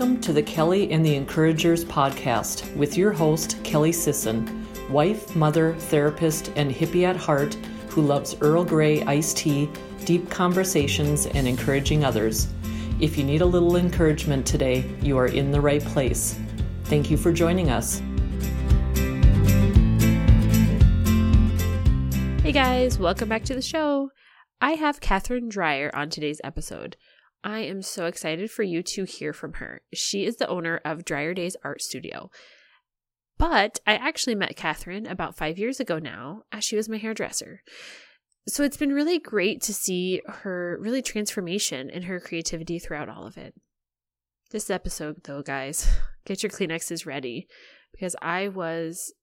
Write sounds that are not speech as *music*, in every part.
Welcome to the Kelly and the Encouragers podcast with your host, Kelly Sisson, wife, mother, therapist, and hippie at heart who loves Earl Grey iced tea, deep conversations, and encouraging others. If you need a little encouragement today, you are in the right place. Thank you for joining us. Hey guys, welcome back to the show. I have Catherine Dreyer on today's episode. I am so excited for you to hear from her. She is the owner of Dreyer Days Art Studio. But I actually met Catherine about five years ago now, as she was my hairdresser. So it's been really great to see her really transformation and her creativity throughout all of it. This episode, though, guys, *laughs* get your Kleenexes ready because I was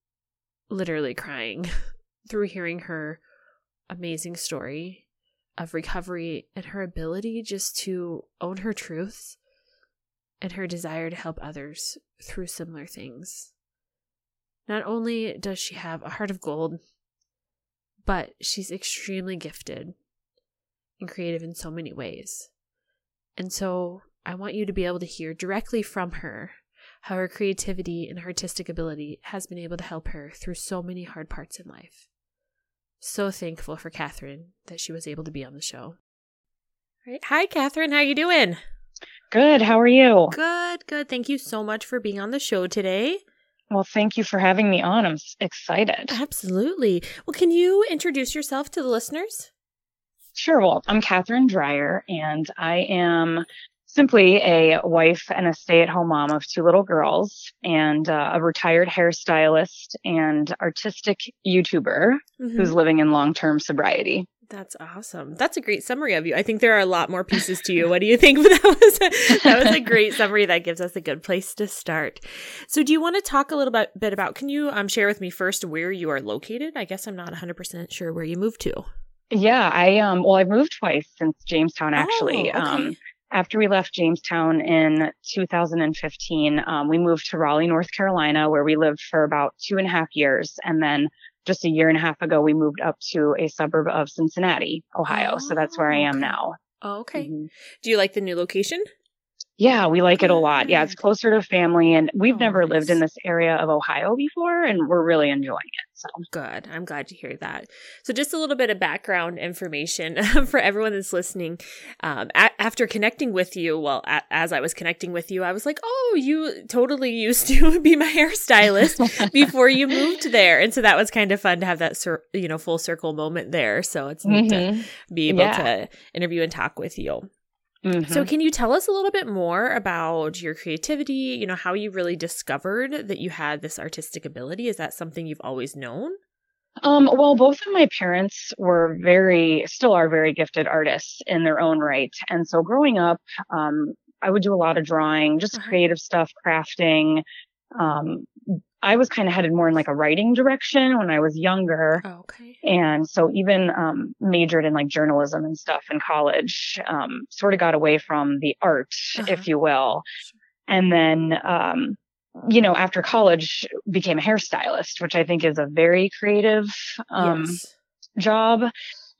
literally crying *laughs* through hearing her amazing story of recovery and her ability just to own her truths and her desire to help others through similar things. Not only does she have a heart of gold, but she's extremely gifted and creative in so many ways. And so I want you to be able to hear directly from her how her creativity and her artistic ability has been able to help her through so many hard parts in life. So thankful for Catherine that she was able to be on the show. Right. Hi, Catherine. How you doing? Good. How are you? Good, good. Thank you so much for being on the show today. Well, thank you for having me on. I'm excited. Absolutely. Well, can you introduce yourself to the listeners? Sure. Well, I'm Catherine Dreyer, and I am simply a wife and a stay at home mom of two little girls and uh, a retired hairstylist and artistic YouTuber mm-hmm. who's living in long term sobriety. That's awesome. That's a great summary of you. I think there are a lot more pieces to you. What do you think? *laughs* But that was a, that was a great summary. That gives us a good place to start. So, do you want to talk a little bit, bit about? Can you um, share with me first where you are located? I guess I'm not 100 percent sure where you moved to. Yeah, I um. Well, I've moved twice since Jamestown. Actually, oh, okay. um, after we left Jamestown in 2015, um, we moved to Raleigh, North Carolina, where we lived for about two and a half years. And then just a year and a half ago, we moved up to a suburb of Cincinnati, Ohio. Oh, so that's where I am now. Oh, okay. Mm-hmm. Do you like the new location? Yeah, we like it a lot. Yeah, it's closer to family and we've oh, never nice. lived in this area of Ohio before and we're really enjoying it. So good. I'm glad to hear that. So just a little bit of background information *laughs* for everyone that's listening. Um, a- after connecting with you, well, a- as I was connecting with you, I was like, oh, you totally used to *laughs* be my hairstylist before you moved there. And so that was kind of fun to have that, cir- you know, full circle moment there. So it's neat mm-hmm. to be able yeah. to interview and talk with you. Mm-hmm. So, can you tell us a little bit more about your creativity? You know, how you really discovered that you had this artistic ability? Is that something you've always known? Um, well, both of my parents were very, still are very gifted artists in their own right. And so growing up, um, I would do a lot of drawing, just uh-huh. creative stuff, crafting, um, I was kind of headed more in like a writing direction when I was younger. Oh, okay. And so even um, majored in like journalism and stuff in college, um, sort of got away from the art, uh-huh. if you will. And then, um, you know, after college became a hairstylist, which I think is a very creative um, yes. job.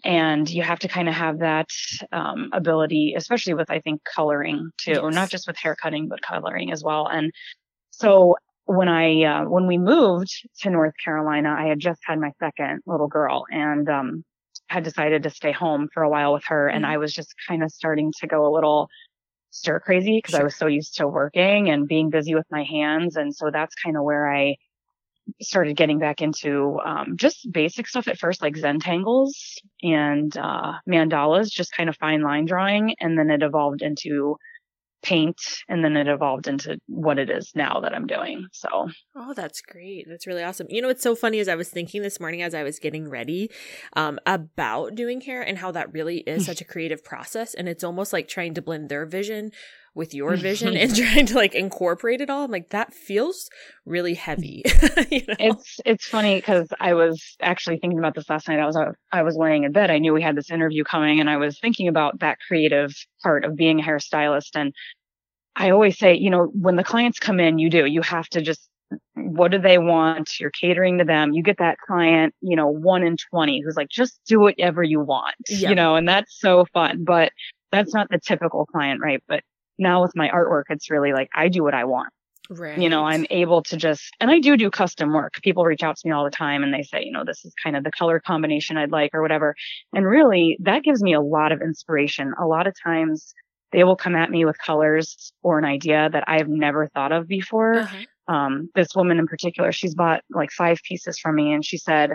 And you have to kind of have that um, ability, especially with, I think, coloring too, yes. not just with hair cutting, but coloring as well. And so when I uh, when we moved to North Carolina, I had just had my second little girl and um, had decided to stay home for a while with her, and mm-hmm. I was just kind of starting to go a little stir crazy because sure. I was so used to working and being busy with my hands, and so that's kind of where I started getting back into um, just basic stuff at first, like Zentangles and uh, mandalas, just kind of fine line drawing, and then it evolved into paint and then it evolved into what it is now that I'm doing. So, oh, that's great. That's really awesome. You know, what's so funny is I was thinking this morning as I was getting ready um, about doing hair and how that really is such a creative process. And it's almost like trying to blend their vision with your mm-hmm. vision and *laughs* trying to like incorporate it all. I'm like, that feels really heavy. *laughs* you know? It's it's funny because I was actually thinking about this last night. I was I was laying in bed. I knew we had this interview coming, and I was thinking about that creative part of being a hairstylist. And I always say, you know, when the clients come in, you do you have to just what do they want? You're catering to them. You get that client, you know, one in 20 who's like, just do whatever you want, you know, and that's so fun. But that's not the typical client, right? But now with my artwork, it's really like I do what I want. Right. You know, I'm able to just, and I do do custom work. People reach out to me all the time and they say, you know, this is kind of the color combination I'd like or whatever. And really that gives me a lot of inspiration. A lot of times they will come at me with colors or an idea that I've never thought of before. Uh-huh. Um, this woman in particular, she's bought like five pieces from me and she said,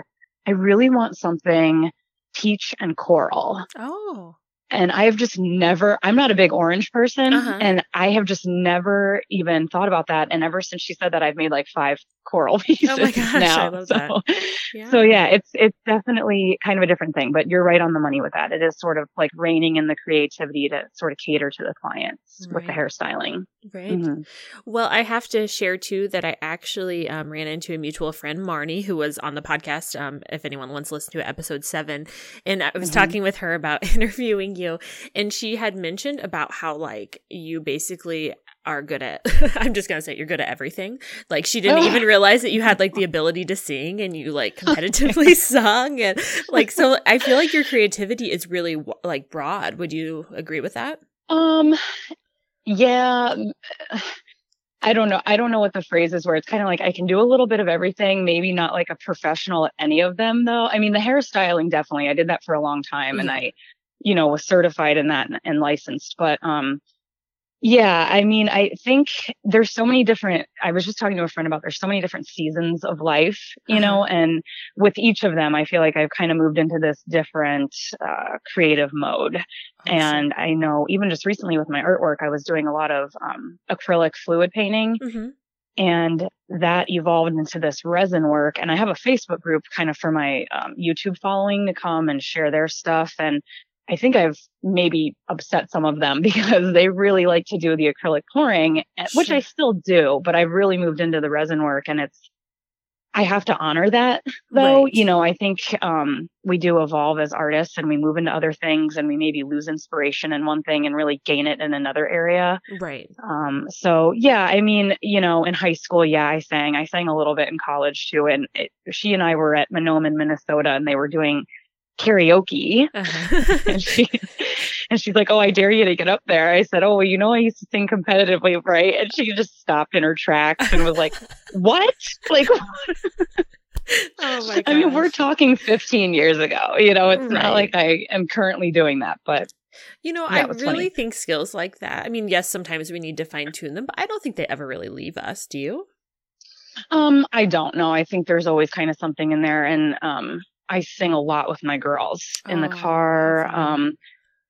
I really want something peach and coral. Oh. And I've just never, I'm not a big orange person uh-huh. and I have just never even thought about that. And ever since she said that, I've made like five coral *laughs* pieces oh my gosh, now. I love so, that. Yeah. so yeah, it's, it's definitely kind of a different thing, but you're right on the money with that. It is sort of like reining in the creativity to sort of cater to the clients right. with the hairstyling. Right. Mm-hmm. Well, I have to share too that I actually um, ran into a mutual friend, Marnie, who was on the podcast. Um, if anyone wants to listen to episode seven, and I was mm-hmm. talking with her about *laughs* interviewing you, and she had mentioned about how like you basically are good at *laughs* I'm just gonna say you're good at everything. Like she didn't even *laughs* realize that you had like the ability to sing and you like *laughs* competitively sung and like so I feel like your creativity is really like broad. Would you agree with that? Um yeah I don't know. I don't know what the phrase is where it's kind of like I can do a little bit of everything, maybe not like a professional at any of them though. I mean, the hairstyling definitely. I did that for a long time and I, you know, was certified in that and, and licensed, but um yeah, I mean, I think there's so many different, I was just talking to a friend about there's so many different seasons of life, you uh-huh. know, and with each of them, I feel like I've kind of moved into this different, uh, creative mode. Awesome. And I know even just recently with my artwork, I was doing a lot of, um, acrylic fluid painting. Mm-hmm. And that evolved into this resin work. And I have a Facebook group kind of for my um, YouTube following to come and share their stuff. And I think I've maybe upset some of them *laughs* because they really like to do the acrylic pouring, eh, which I still do, but I've really moved into the resin work and it's, I have to honor that though. Right. You know, I think, um, we do evolve as artists and we move into other things and we maybe lose inspiration in one thing and really gain it in another area. Right. Um, so yeah, I mean, you know, in high school, yeah, I sang, I sang a little bit in college too. And it, she and I were at Mahnomen, Minnesota and they were doing karaoke. Uh-huh. and she and she's like, Oh, I dare you to get up there. I said, Oh, well, you know I used to sing competitively, right? And she just stopped in her tracks and was like, *laughs* What? Like Oh my gosh. I mean, we're talking 15 years ago. You know, it's right. not like I am currently doing that, but you know, I really funny. think skills like that. I mean, yes, sometimes we need to fine tune them, but I don't think they ever really leave us. Do you? Um, I don't know. I think there's always kind of something in there, and um, I sing a lot with my girls in the oh, car. Um,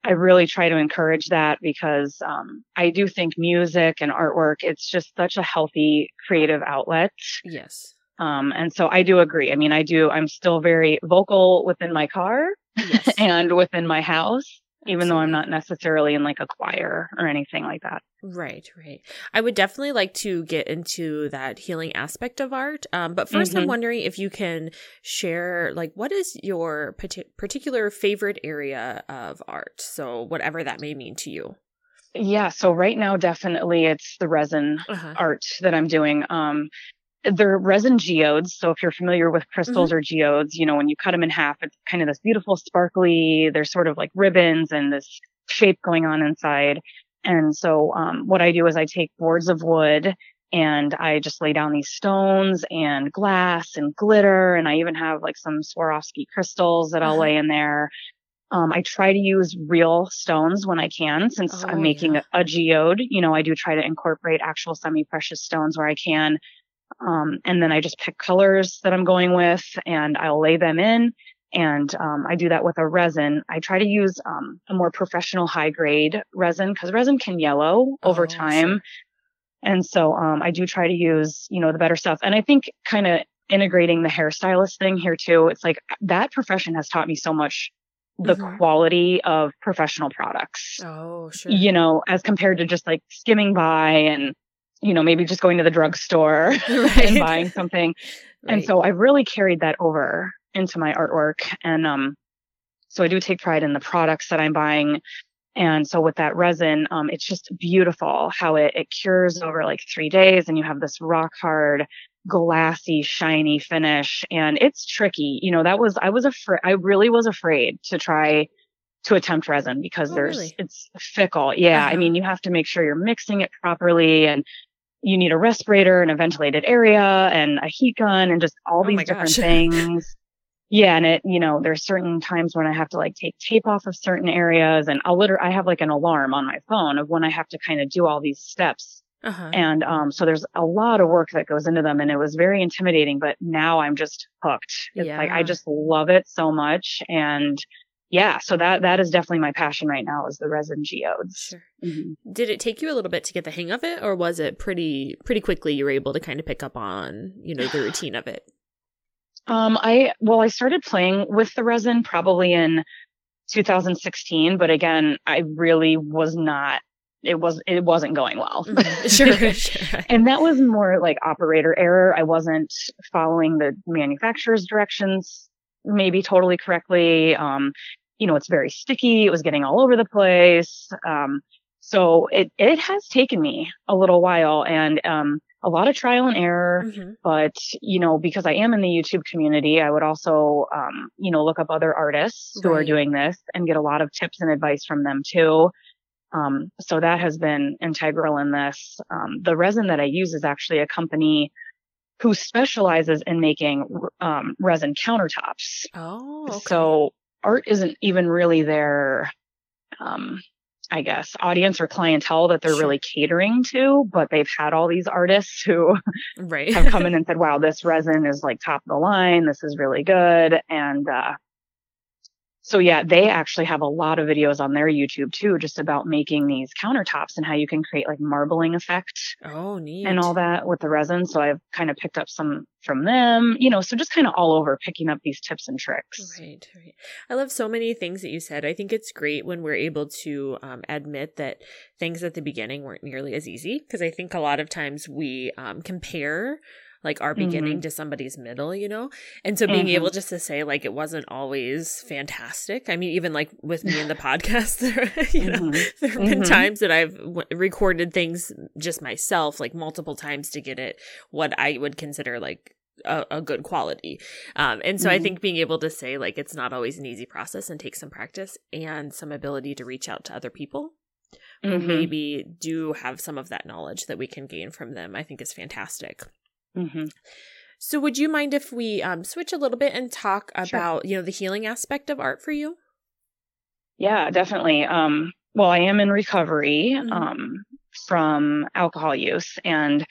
I really try to encourage that because um, I do think music and artwork, it's just such a healthy creative outlet. Yes. Um, and so I do agree. I mean, I do, I'm still very vocal within my car yes. *laughs* and within my house even though I'm not necessarily in like a choir or anything like that. Right, right. I would definitely like to get into that healing aspect of art. Um, but 1st mm-hmm. I'm wondering if you can share, like, what is your particular favorite area of art? So, whatever that may mean to you. Yeah. So, right now, definitely it's the resin uh-huh. art that I'm doing. Um, they're resin geodes. So if you're familiar with crystals mm-hmm. or geodes, you know, when you cut them in half, it's kind of this beautiful sparkly, they're sort of like ribbons and this shape going on inside. And so, um, what I do is I take boards of wood and I just lay down these stones and glass and glitter. And I even have like some Swarovski crystals that I'll uh-huh. lay in there. Um, I try to use real stones when I can, since oh, I'm making yeah. a, a geode. You know, I do try to incorporate actual semi-precious stones where I can. Um, and then I just pick colors that I'm going with and I'll lay them in. And um, I do that with a resin. I try to use um, a more professional high grade resin because resin can yellow over oh, time. And so um, I do try to use, you know, the better stuff. And I think kind of integrating the hairstylist thing here too. It's like that profession has taught me so much the mm-hmm. quality of professional products. Oh, sure. You know, as compared to just like skimming by and you know, maybe just going to the drugstore *laughs* *laughs* right. and buying something. Right. And so I've really carried that over into my artwork. And, um, so I do take pride in the products that I'm buying. And so with that resin, um, it's just beautiful how it, it cures over like three days and you have this rock hard, glassy, shiny finish. And it's tricky. You know, that was, I was afraid, I really was afraid to try to attempt resin because Oh, there's really? it's fickle. Yeah, I Uh-huh. mean you have to make sure you're mixing it properly and you need a respirator and a ventilated area and a heat gun and just all Oh these my different gosh. *laughs* things. Yeah, and it, you know, there's certain times when I have to like take tape off of certain areas and I'll literally, I have like an alarm on my phone of when I have to kind of do all these steps. Uh-huh. And, um, so there's a lot of work that goes into them and it was very intimidating, but now I'm just hooked. It's like, I just love it so much. And yeah, so that, that is definitely my passion right now is the resin geodes. Sure. Mhm. Did it take you a little bit to get the hang of it, or was it pretty pretty quickly you were able to kind of pick up on you know the *sighs* routine of it? Um, I, well, I started playing with the resin probably in 2016, but again, I really was not, it was, it wasn't going well. Mhm. *laughs* Sure, sure. and that was more like operator error. I wasn't following the manufacturer's directions maybe totally correctly. Um, you know, it's very sticky. It was getting all over the place. Um, so it, it has taken me a little while and, um, a lot of trial and error Mhm. but you know because i am in the youtube community i would also um, you know look up other artists who are doing this and get a lot of tips and advice from them too um, so that has been integral in this um, the resin that i use is actually a company who specializes in making um, resin countertops Oh, okay. so art isn't even really their um, I guess audience or clientele that they're Sure. really catering to, but they've had all these artists who right. have come in *laughs* and said, wow, this resin is like top of the line. This is really good. And, uh, so yeah, they actually have a lot of videos on their YouTube too, just about making these countertops and how you can create like marbling effect oh, neat. and all that with the resin. So I've kind of picked up some from them, you know, so just kind of all over picking up these tips and tricks. Right, right. I love so many things that you said. I think it's great when we're able to um, admit that things at the beginning weren't nearly as easy because I think a lot of times we um, compare like our beginning to somebody's middle, you know? And so being Mhm. able just to say like it wasn't always fantastic. I mean, even like with me in the *sighs* podcast, *laughs* there, you know, Mhm. there have been Mhm. times that I've w- recorded things just myself, like multiple times to get it what I would consider like a, a good quality. Um, and so I Mhm. think being able to say like it's not always an easy process and take some practice and some ability to reach out to other people who Mhm. maybe do have some of that knowledge that we can gain from them, I think is fantastic. Mhm. So would you mind if we um, switch a little bit and talk Sure. about, you know, the healing aspect of art for you? Yeah, definitely. Um, well, I am in recovery, Mhm. um, from alcohol use and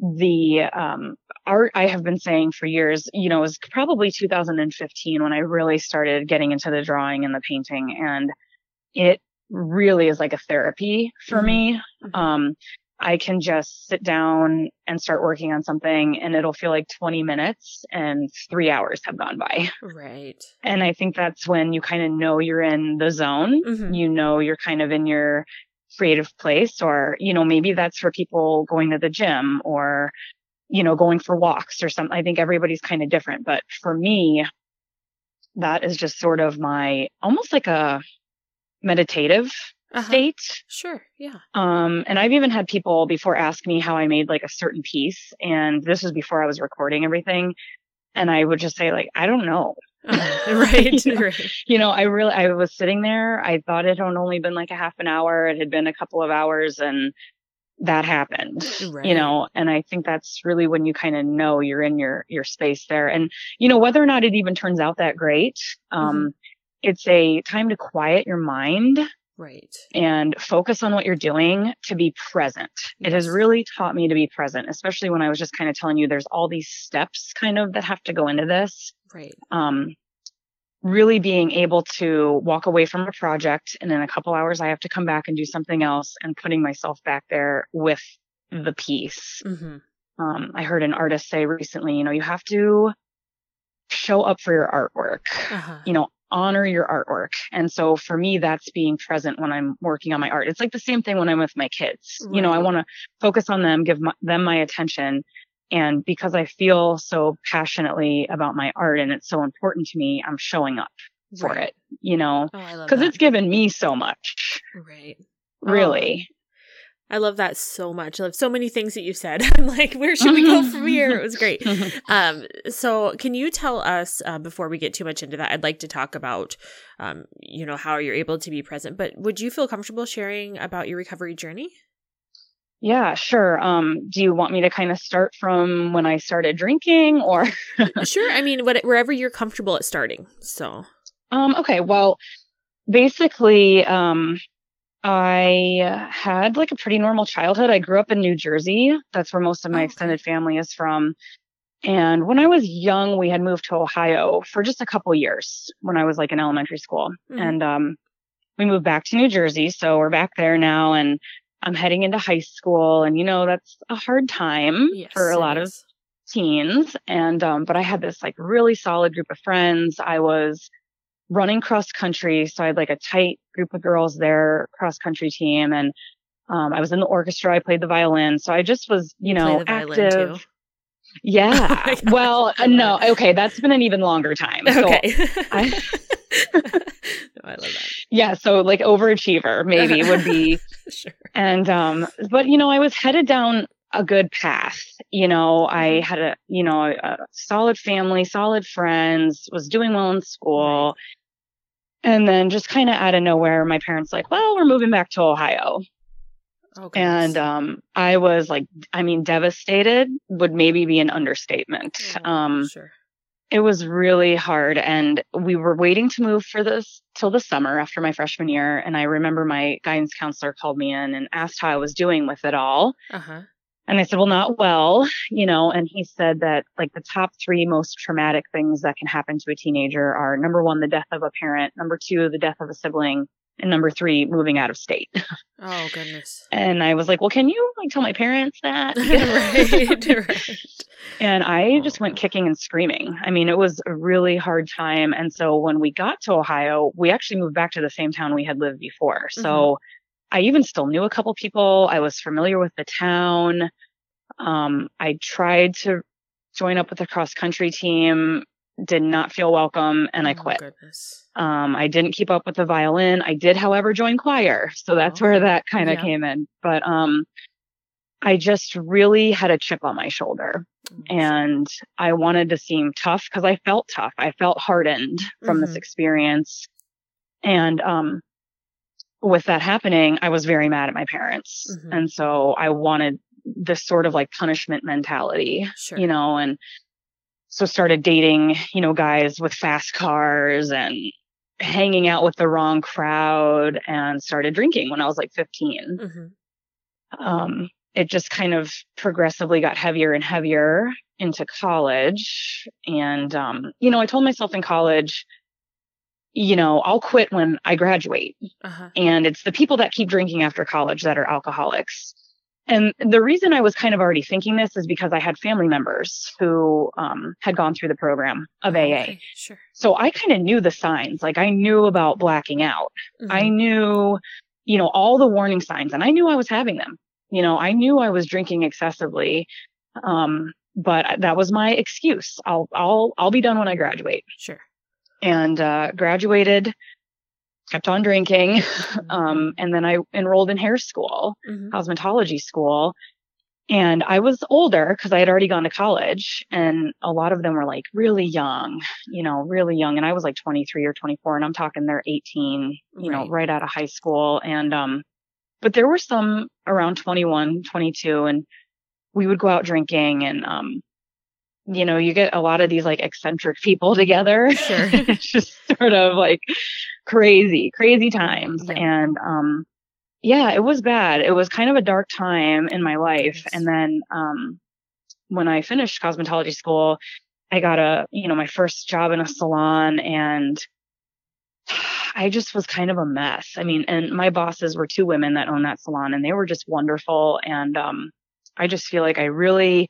the, um, art I have been saying for years, you know, was probably 2015 when I really started getting into the drawing and the painting and it really is like a therapy for Mhm. me. Mhm. Um, I can just sit down and start working on something and it'll feel like 20 minutes and three hours have gone by. Right. And I think that's when you kind of know you're in the zone. Mhm. You know you're kind of in your creative place or, you know, maybe that's for people going to the gym or, you know, going for walks or something. I think everybody's kind of different, but for me, that is just sort of my almost like a meditative Uh-huh. state. Sure. Yeah. Um, and I've even had people before ask me how I made like a certain piece. And this was before I was recording everything. And I would just say like, I don't know. Uh-huh. *laughs* right. You know, right. you know, I really, I was sitting there. I thought it had only been like a half an hour. It had been a couple of hours and that happened, Right. you know, and I think that's really when you kind of know you're in your, your space there. And, you know, whether or not it even turns out that great, um, Mm-hmm. it's a time to quiet your mind Right. and focus on what you're doing to be present. It has really taught me to be present, especially when I was just kind of telling you there's all these steps kind of that have to go into this. Right. Um, really being able to walk away from a project and in a couple hours I have to come back and do something else and putting myself back there with the piece. Mm-hmm. Um, I heard an artist say recently, you know, you have to show up for your artwork Uh-huh. you know, honor your artwork. And so for me, that's being present when I'm working on my art. It's like the same thing when I'm with my kids. You know, I want to focus on them, give my, them my attention. And because I feel so passionately about my art and it's so important to me, I'm showing up for it, you know, Oh, because that. it's given me so much, right. Oh. really. I love that so much. I love so many things that you said. *laughs* I'm like, where should we go from here? It was great. *laughs* Um, so can you tell us uh, before we get too much into that? I'd like to talk about, um, you know, how you're able to be present. But would you feel comfortable sharing about your recovery journey? Yeah, sure. Um, do you want me to kind of start from when I started drinking or? *laughs* sure. I mean, what, wherever you're comfortable at starting. So. Um, okay. Well, basically, um, I had like a pretty normal childhood. I grew up in New Jersey. That's where most of my extended family is from. And when I was young, we had moved to Ohio for just a couple years when I was like in elementary school. Mm-hmm. And um, we moved back to New Jersey. So we're back there now. And I'm heading into high school and you know that's a hard time yes, for a lot of teens and um but I had this like really solid group of friends. I was running cross country so I had like a tight group of girls there cross country team and um I was in the orchestra, I played the violin. So I just was, you, you know, active. Yeah. *laughs* oh well, uh, no. Okay, that's been an even longer time. Okay. So I, *laughs* *laughs* no, I love that. Yeah, so like overachiever maybe would be sure. And um but you know, I was headed down a good path. You know, I mm-hmm. had a, you know, a solid family, solid friends, was doing well in school. And then just kind of out of nowhere, my parents like, well, we're moving back to Ohio. Oh, and um, I was like, I mean, devastated would maybe be an understatement. Yeah, um, sure it was really hard and we were waiting to move for this till the summer after my freshman year and i remember my guidance counselor called me in and asked how i was doing with it all uh-huh. And i said well not well you know and he said that like the top three most traumatic things that can happen to a teenager are number one the death of a parent number two the death of a sibling and number three, moving out of state. Oh goodness. *laughs* and I was like, well, can you like tell my parents that? *laughs* *laughs* right, right. And I just went kicking and screaming. I mean, it was a really hard time. And so when we got to Ohio, we actually moved back to the same town we had lived before. So mm-hmm. I even still knew a couple people. I was familiar with the town. Um, I tried to join up with the cross country team did not feel welcome and I oh, quit. um, I didn't keep up with the violin. I did, however, join choir. So that's oh, where that kind of yeah. came in. But, um, I just really had a chip on my shoulder mm-hmm. and I wanted to seem tough because I felt tough. I felt hardened from mm-hmm. this experience. And, um, with that happening, I was very mad at my parents. Mm-hmm. And so I wanted this sort of like punishment mentality, sure. you know, and so started dating, you know, guys with fast cars and hanging out with the wrong crowd and started drinking when I was like 15. Mm-hmm. Um, it just kind of progressively got heavier and heavier into college. And, um, you know, I told myself in college, you know, I'll quit when I graduate. Uh-huh. And it's the people that keep drinking after college that are alcoholics. And the reason I was kind of already thinking this is because I had family members who um, had gone through the program of AA. Okay, sure. So I kind of knew the signs. Like I knew about blacking out. Mm-hmm. I knew, you know, all the warning signs and I knew I was having them. You know, I knew I was drinking excessively. Um, but that was my excuse. I'll, I'll, I'll be done when I graduate. Sure. And, uh, graduated kept on drinking. *laughs* Mm-hmm. Um, and then I enrolled in hair school, mm-hmm. cosmetology school. And I was older because I had already gone to college and a lot of them were like really young, you know, really young. And I was like 23 or 24 and I'm talking they're 18, you right. know, right out of high school. And, um, but there were some around 21, 22 and we would go out drinking and, um, you know, you get a lot of these like eccentric people *laughs* together. Sure. *laughs* it's just sort of like crazy, crazy times. Yeah. And, um, yeah, it was bad. It was kind of a dark time in my life. Yes. And then, um, when I finished cosmetology school, I got a, you know, my first job in a salon and I just was kind of a mess. I mean, and my bosses were two women that owned that salon and they were just wonderful. And, um, I just feel like I really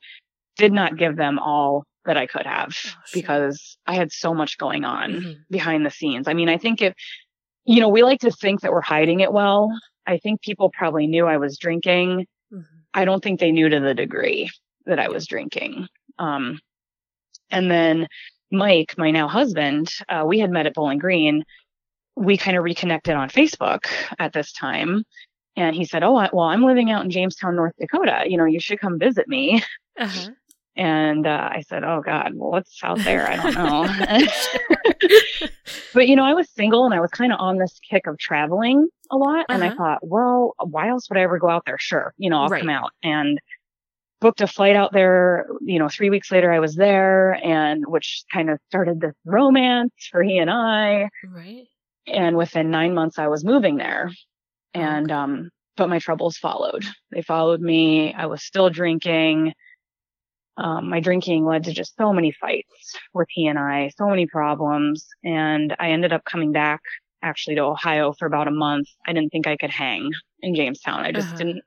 did not give them all that I could have oh, because I had so much going on mm-hmm. behind the scenes. I mean, I think if, you know, we like to think that we're hiding it well. I think people probably knew I was drinking. Mm-hmm. I don't think they knew to the degree that I was drinking. Um, and then Mike, my now husband, uh, we had met at Bowling Green. We kind of reconnected on Facebook at this time. And he said, Oh, well, I'm living out in Jamestown, North Dakota. You know, you should come visit me. Uh-huh. And uh, I said, Oh, God, well, what's out there? I don't know. *laughs* but, you know, I was single and I was kind of on this kick of traveling a lot. Uh-huh. And I uh-huh. thought, Well, why else would I ever go out there? Sure. You know, I'll right. come out. And booked a flight out there. You know, three weeks later I was there and which kind of started this romance for he and I. Right. And within nine months I was moving there. And, okay. um, but my troubles followed. They followed me. I was still drinking. Um, my drinking led to just so many fights with he and I, so many problems. And I ended up coming back actually to Ohio for about a month. I didn't think I could hang in Jamestown. I just uh-huh. didn't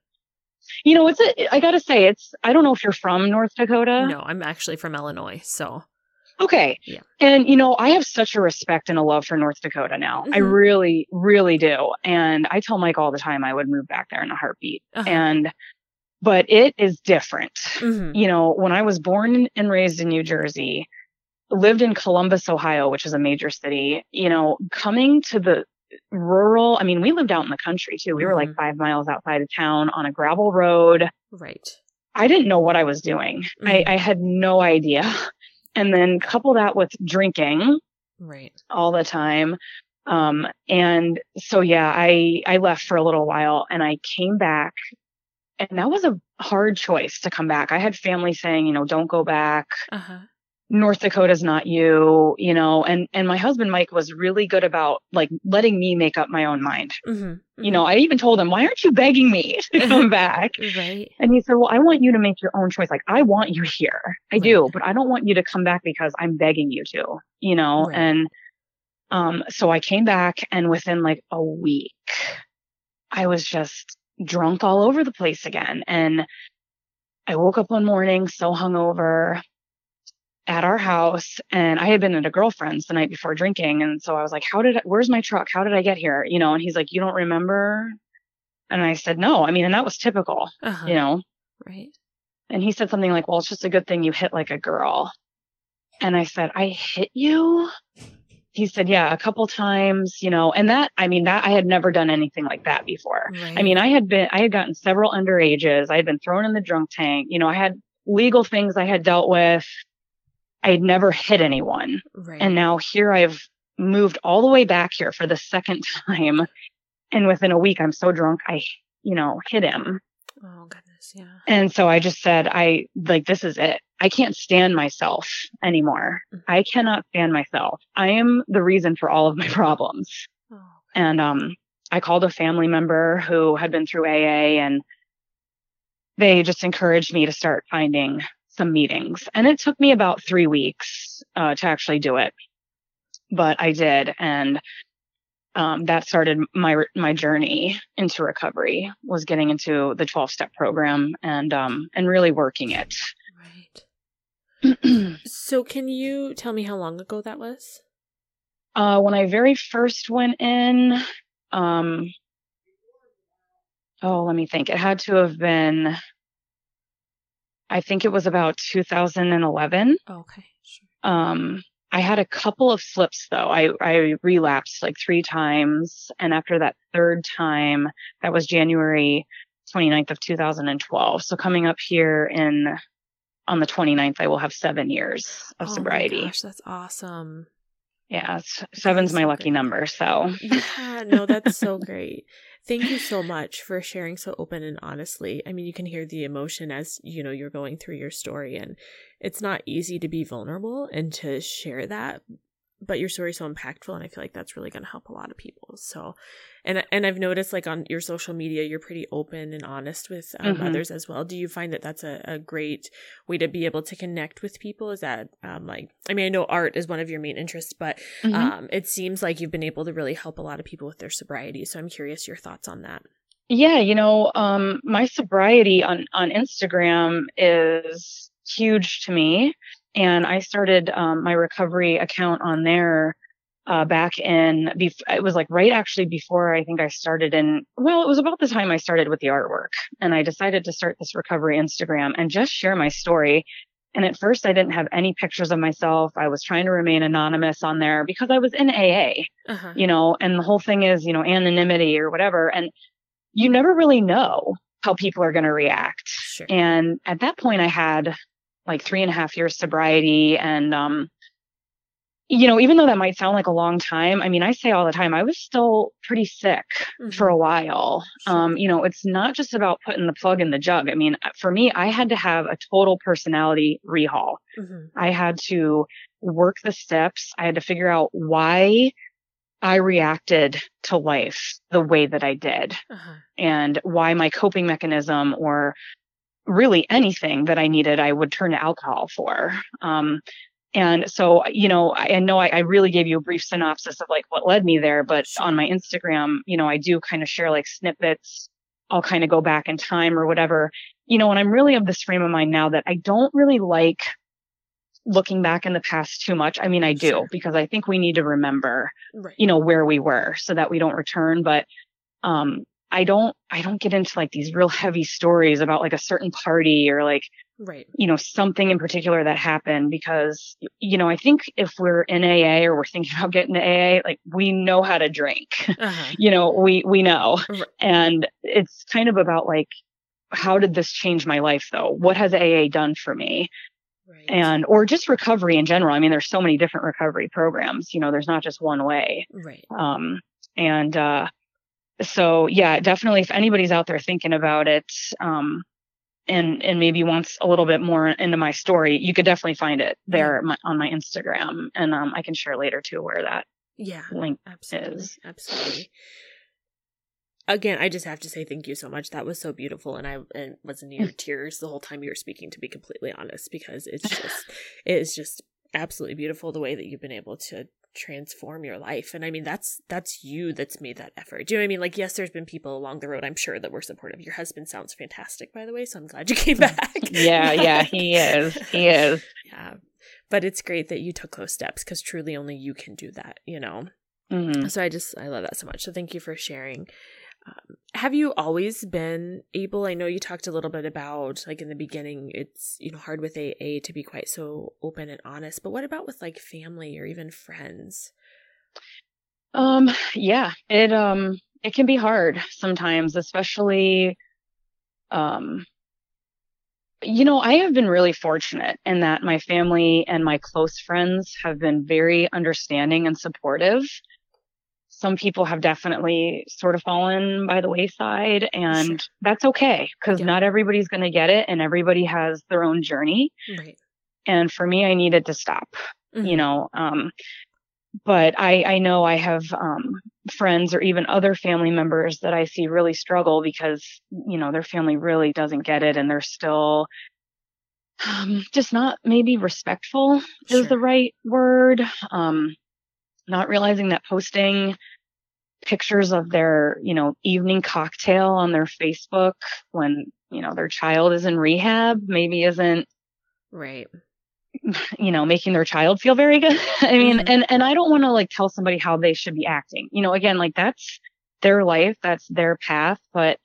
you know, it's a, I gotta say, it's, I don't know if you're from North Dakota. No, I'm actually from Illinois. So. Okay. Yeah. And, you know, I have such a respect and a love for North Dakota now. Mm-hmm. I really, really do. And I tell Mike all the time I would move back there in a heartbeat. Uh-huh. And, but it is different. Mm-hmm. You know, when I was born and raised in New Jersey, lived in Columbus, Ohio, which is a major city, you know, coming to the rural. I mean, we lived out in the country too. We mm-hmm. were like mm-hmm. five miles outside of town on a gravel road. Right. I didn't know what I was doing. Mm-hmm. I, I had no idea. *laughs* And then couple that with drinking. Right. All the time. Um, and so yeah, I, I left for a little while and I came back and that was a hard choice to come back. I had family saying, you know, don't go back. Uh-huh. North Dakota's not you, you know, and, and my husband Mike was really good about like letting me make up my own mind. Mm-hmm, mm-hmm. You know, I even told him, why aren't you begging me *laughs* to come *laughs* back? right. And he said, well, I want you to make your own choice. Like I want you here. I right. do, but I don't want you to come back because I'm begging you to, you know, right. and, um, so I came back and within like a week, I was just drunk all over the place again. And I woke up one morning so hungover at our house and I had been at a girlfriend's the night before drinking. And so I was like, how did, I, where's my truck? How did I get here? You know, and he's like, you don't remember? And I said, no, I mean, and that was typical, uh-huh. you know? Right. And he said something like, well, it's just a good thing you hit like a girl. And I said, I hit you? He said, yeah, a couple times, you know, and that, I mean, that I had never done anything like that before. Right. I mean, I had been, I had gotten several underages. I had been thrown in the drunk tank. You know, I had legal things I had dealt with I had never hit anyone. Right. And now here I've moved all the way back here for the second *laughs* time. And within a week, I'm so drunk, I, you know, hit him. Oh, goodness. Yeah. And so I just said, I like, this is it. I can't stand myself anymore. Mm-hmm. I cannot stand myself. I am the reason for all of my *laughs* problems. Oh, and, um, I called a family member who had been through AA and they just encouraged me to start finding some meetings. And it took me about three weeks uh, to actually do it, but I did, and um, that started my my journey into recovery. Was getting into the twelve step program and um, and really working it. Right. *clears throat* so, can you tell me how long ago that was? Uh, when I very first went in, um, oh, let me think. It had to have been I think it was about 2011. okay. Sure. Um, I had a couple of slips though. I, I relapsed like three times. And after that third time, that was January 29th of 2012. So coming up here in, on the 29th, I will have seven years of oh sobriety. gosh, that's awesome. Yeah, seven's that's my so lucky great. number. So yeah, no, that's so *laughs* great. Thank you so much for sharing so open and honestly. I mean, you can hear the emotion as, you know, you're going through your story and it's not easy to be vulnerable and to share that, but your story's so impactful and I feel like that's really going to help a lot of people. So, and and I've noticed like on your social media, you're pretty open and honest with um, mm-hmm. others as well. Do you find that that's a, a great way to be able to connect with people? Is that um, like, I mean, I know art is one of your main interests, but mm-hmm. um, it seems like you've been able to really help a lot of people with their sobriety. So I'm curious your thoughts on that. Yeah, you know, um, my sobriety on on Instagram is huge to me and I started um, my recovery account on there uh, back in. Bef- it was like right actually before I think I started in. Well, it was about the time I started with the artwork, and I decided to start this recovery Instagram and just share my story. And at first, I didn't have any pictures of myself. I was trying to remain anonymous on there because I was in AA, uh-huh. you know, and the whole thing is, you know, anonymity or whatever. And you never really know how people are going to react. Sure. And at that point, I had like three and a half years sobriety and, um, you know, even though that might sound like a long time, I mean, I say all the time, I was still pretty sick mm-hmm. for a while. Um, you know, it's not just about putting the plug in the jug. I mean, for me, I had to have a total personality rehaul. Mm-hmm. I had to work the steps. I had to figure out why I reacted to life the way that I did uh-huh. and why my coping mechanism or really anything that I needed, I would turn to alcohol for. Um, and so, you know, I, I know I, I, really gave you a brief synopsis of like what led me there, but on my Instagram, you know, I do kind of share like snippets. I'll kind of go back in time or whatever, you know, and I'm really of this frame of mind now that I don't really like looking back in the past too much. I mean, I do sure. because I think we need to remember, right. you know, where we were so that we don't return. But, um, I don't, I don't get into like these real heavy stories about like a certain party or like, right. you know, something in particular that happened because, you know, I think if we're in AA or we're thinking *laughs* about getting to AA, like we know how to drink, uh-huh. *laughs* you know, we, we know. Right. And it's kind of about like, how did this change my life though? What has AA done for me? Right. And, or just recovery in general. I mean, there's so many different recovery programs, you know, there's not just one way. Right. Um, and, uh, so yeah, definitely if anybody's out there thinking about it, um, and, and maybe wants a little bit more into my story, you could definitely find it there my, on my Instagram. And, um, I can share later too where that yeah, link absolutely, is. Absolutely. Again, I just have to say thank you so much. That was so beautiful, and I and was near *laughs* tears the whole time you were speaking. To be completely honest, because it's *laughs* just it is just absolutely beautiful the way that you've been able to transform your life. And I mean, that's that's you that's made that effort. Do you know what I mean? Like, yes, there's been people along the road, I'm sure, that were supportive. Your husband sounds fantastic, by the way, so I'm glad you came back. *laughs* yeah, yeah, he is. He *laughs* is. Yeah. But it's great that you took those steps because truly only you can do that, you know? Mm-hmm. So I just, I love that so much. So thank you for sharing. Have you always been able? I know you talked a little bit about like in the beginning, it's you know hard with AA to be quite so open and honest. But what about with like family or even friends? Um, yeah, it um it can be hard sometimes, especially um you know, I have been really fortunate in that my family and my close friends have been very understanding and supportive some people have definitely sort of fallen by the wayside and sure. that's okay because yeah. not everybody's going to get it and everybody has their own journey right. and for me i needed to stop mm-hmm. you know um, but i i know i have um, friends or even other family members that i see really struggle because you know their family really doesn't get it and they're still um, just not maybe respectful sure. is the right word um, not realizing that posting pictures of their, you know, evening cocktail on their Facebook when, you know, their child is in rehab maybe isn't right. *laughs* you know making their child feel very good. *laughs* I mean mm-hmm. and and i don't want to like tell somebody how they should be acting. You know again like that's their life that's their path but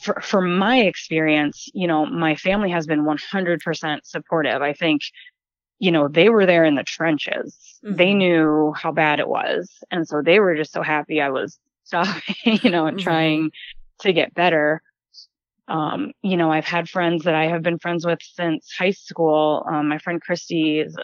for for my experience you know my family has been 100% supportive. I think you know, they were there in the trenches. Mm-hmm. They knew how bad it was. And so they were just so happy I was *laughs* stopping, you know, and mm-hmm. trying to get better. Um, you know, I've had friends that I have been friends with since high school. Um, my friend Christy is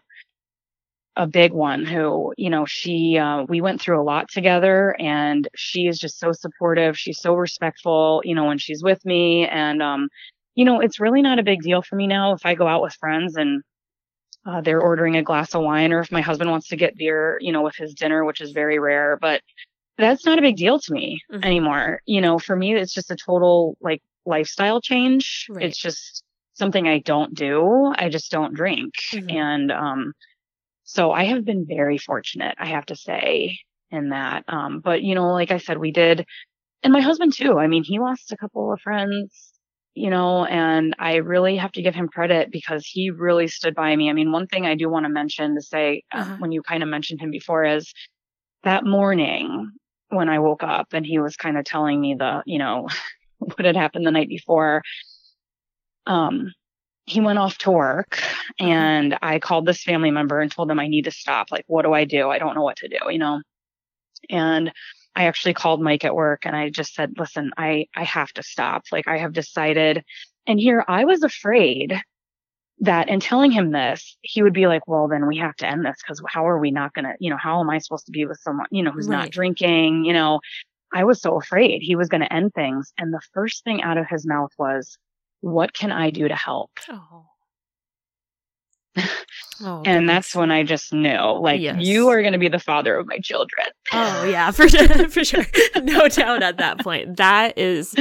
a big one who, you know, she, uh, we went through a lot together and she is just so supportive. She's so respectful, you know, when she's with me. And, um, you know, it's really not a big deal for me now if I go out with friends and uh, they're ordering a glass of wine or if my husband wants to get beer, you know, with his dinner, which is very rare, but that's not a big deal to me mm-hmm. anymore. You know, for me, it's just a total like lifestyle change. Right. It's just something I don't do. I just don't drink. Mm-hmm. And, um, so I have been very fortunate, I have to say, in that. Um, but you know, like I said, we did, and my husband too. I mean, he lost a couple of friends you know, and I really have to give him credit because he really stood by me. I mean, one thing I do want to mention to say uh, uh-huh. when you kind of mentioned him before is that morning when I woke up and he was kind of telling me the, you know, *laughs* what had happened the night before. Um, he went off to work uh-huh. and I called this family member and told them I need to stop. Like, what do I do? I don't know what to do, you know? And I actually called Mike at work and I just said, listen, I, I have to stop. Like I have decided. And here I was afraid that in telling him this, he would be like, well, then we have to end this because how are we not going to, you know, how am I supposed to be with someone, you know, who's right. not drinking? You know, I was so afraid he was going to end things. And the first thing out of his mouth was, what can I do to help? Oh. *laughs* Oh, and that's when I just knew, like, yes. you are going to be the father of my children. Oh *laughs* yeah, for sure, *laughs* for sure, no doubt. At that point, that is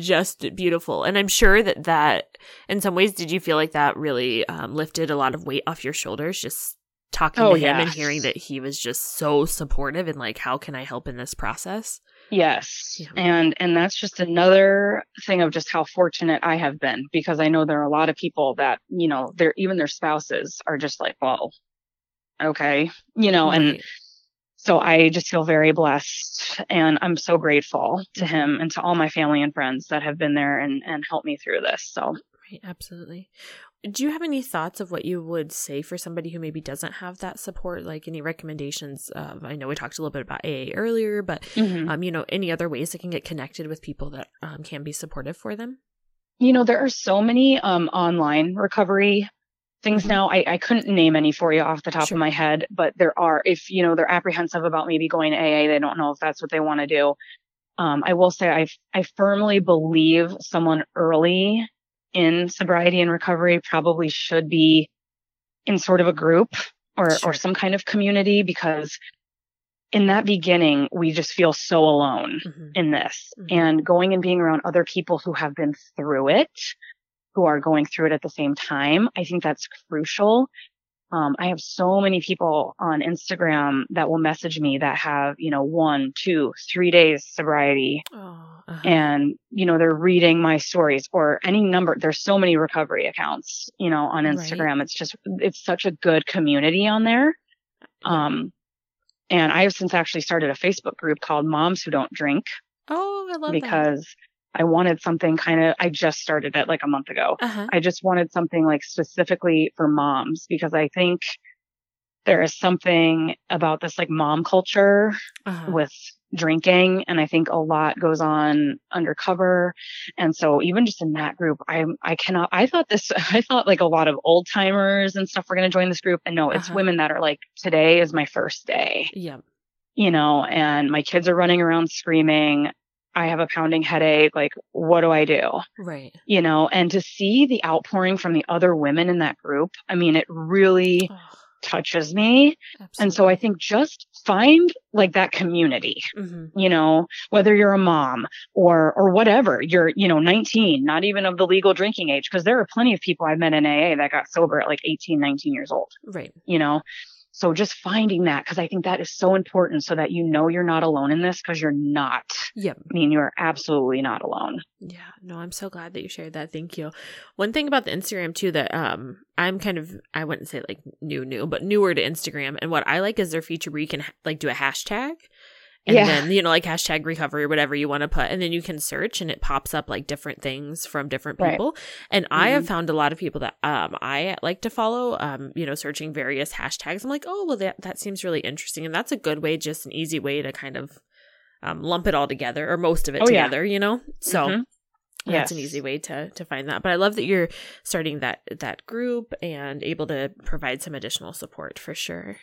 just beautiful, and I'm sure that that, in some ways, did you feel like that really um, lifted a lot of weight off your shoulders? Just talking oh, to him and hearing that he was just so supportive and like, how can I help in this process? Yes. Yeah. And and that's just another thing of just how fortunate I have been because I know there are a lot of people that, you know, their even their spouses are just like, well, okay, you know, right. and so I just feel very blessed and I'm so grateful to mm-hmm. him and to all my family and friends that have been there and, and helped me through this. So Right, absolutely do you have any thoughts of what you would say for somebody who maybe doesn't have that support like any recommendations uh, i know we talked a little bit about aa earlier but mm-hmm. um, you know any other ways they can get connected with people that um, can be supportive for them you know there are so many um, online recovery things mm-hmm. now I, I couldn't name any for you off the top sure. of my head but there are if you know they're apprehensive about maybe going to aa they don't know if that's what they want to do um, i will say i i firmly believe someone early in sobriety and recovery probably should be in sort of a group or, sure. or some kind of community because in that beginning, we just feel so alone mm-hmm. in this mm-hmm. and going and being around other people who have been through it, who are going through it at the same time. I think that's crucial um, I have so many people on Instagram that will message me that have, you know, one, two, three days sobriety. Oh, uh-huh. And, you know, they're reading my stories or any number. There's so many recovery accounts, you know, on Instagram. Right. It's just, it's such a good community on there. Um, and I have since actually started a Facebook group called Moms Who Don't Drink. Oh, I love because that. I wanted something kind of, I just started it like a month ago. Uh-huh. I just wanted something like specifically for moms because I think there is something about this like mom culture uh-huh. with drinking. And I think a lot goes on undercover. And so even just in that group, I, I cannot, I thought this, *laughs* I thought like a lot of old timers and stuff were going to join this group. And no, it's uh-huh. women that are like, today is my first day. Yeah you know, and my kids are running around screaming. I have a pounding headache. Like, what do I do? Right. You know, and to see the outpouring from the other women in that group, I mean, it really oh, touches me. Absolutely. And so I think just find like that community, mm-hmm. you know, whether you're a mom or, or whatever, you're, you know, 19, not even of the legal drinking age, because there are plenty of people I've met in AA that got sober at like 18, 19 years old. Right. You know, so just finding that, because I think that is so important so that you know you're not alone in this because you're not. Yep. I mean, you're absolutely not alone. Yeah. No, I'm so glad that you shared that. Thank you. One thing about the Instagram too that um I'm kind of I wouldn't say like new new, but newer to Instagram. And what I like is their feature where you can like do a hashtag and yeah. then you know like hashtag recovery or whatever you want to put and then you can search and it pops up like different things from different people right. and mm-hmm. i have mm-hmm. found a lot of people that um i like to follow um you know searching various hashtags i'm like oh well that that seems really interesting and that's a good way just an easy way to kind of um, lump it all together or most of it oh, together yeah. you know so mm-hmm. That's yes. an easy way to to find that. But I love that you're starting that that group and able to provide some additional support for sure.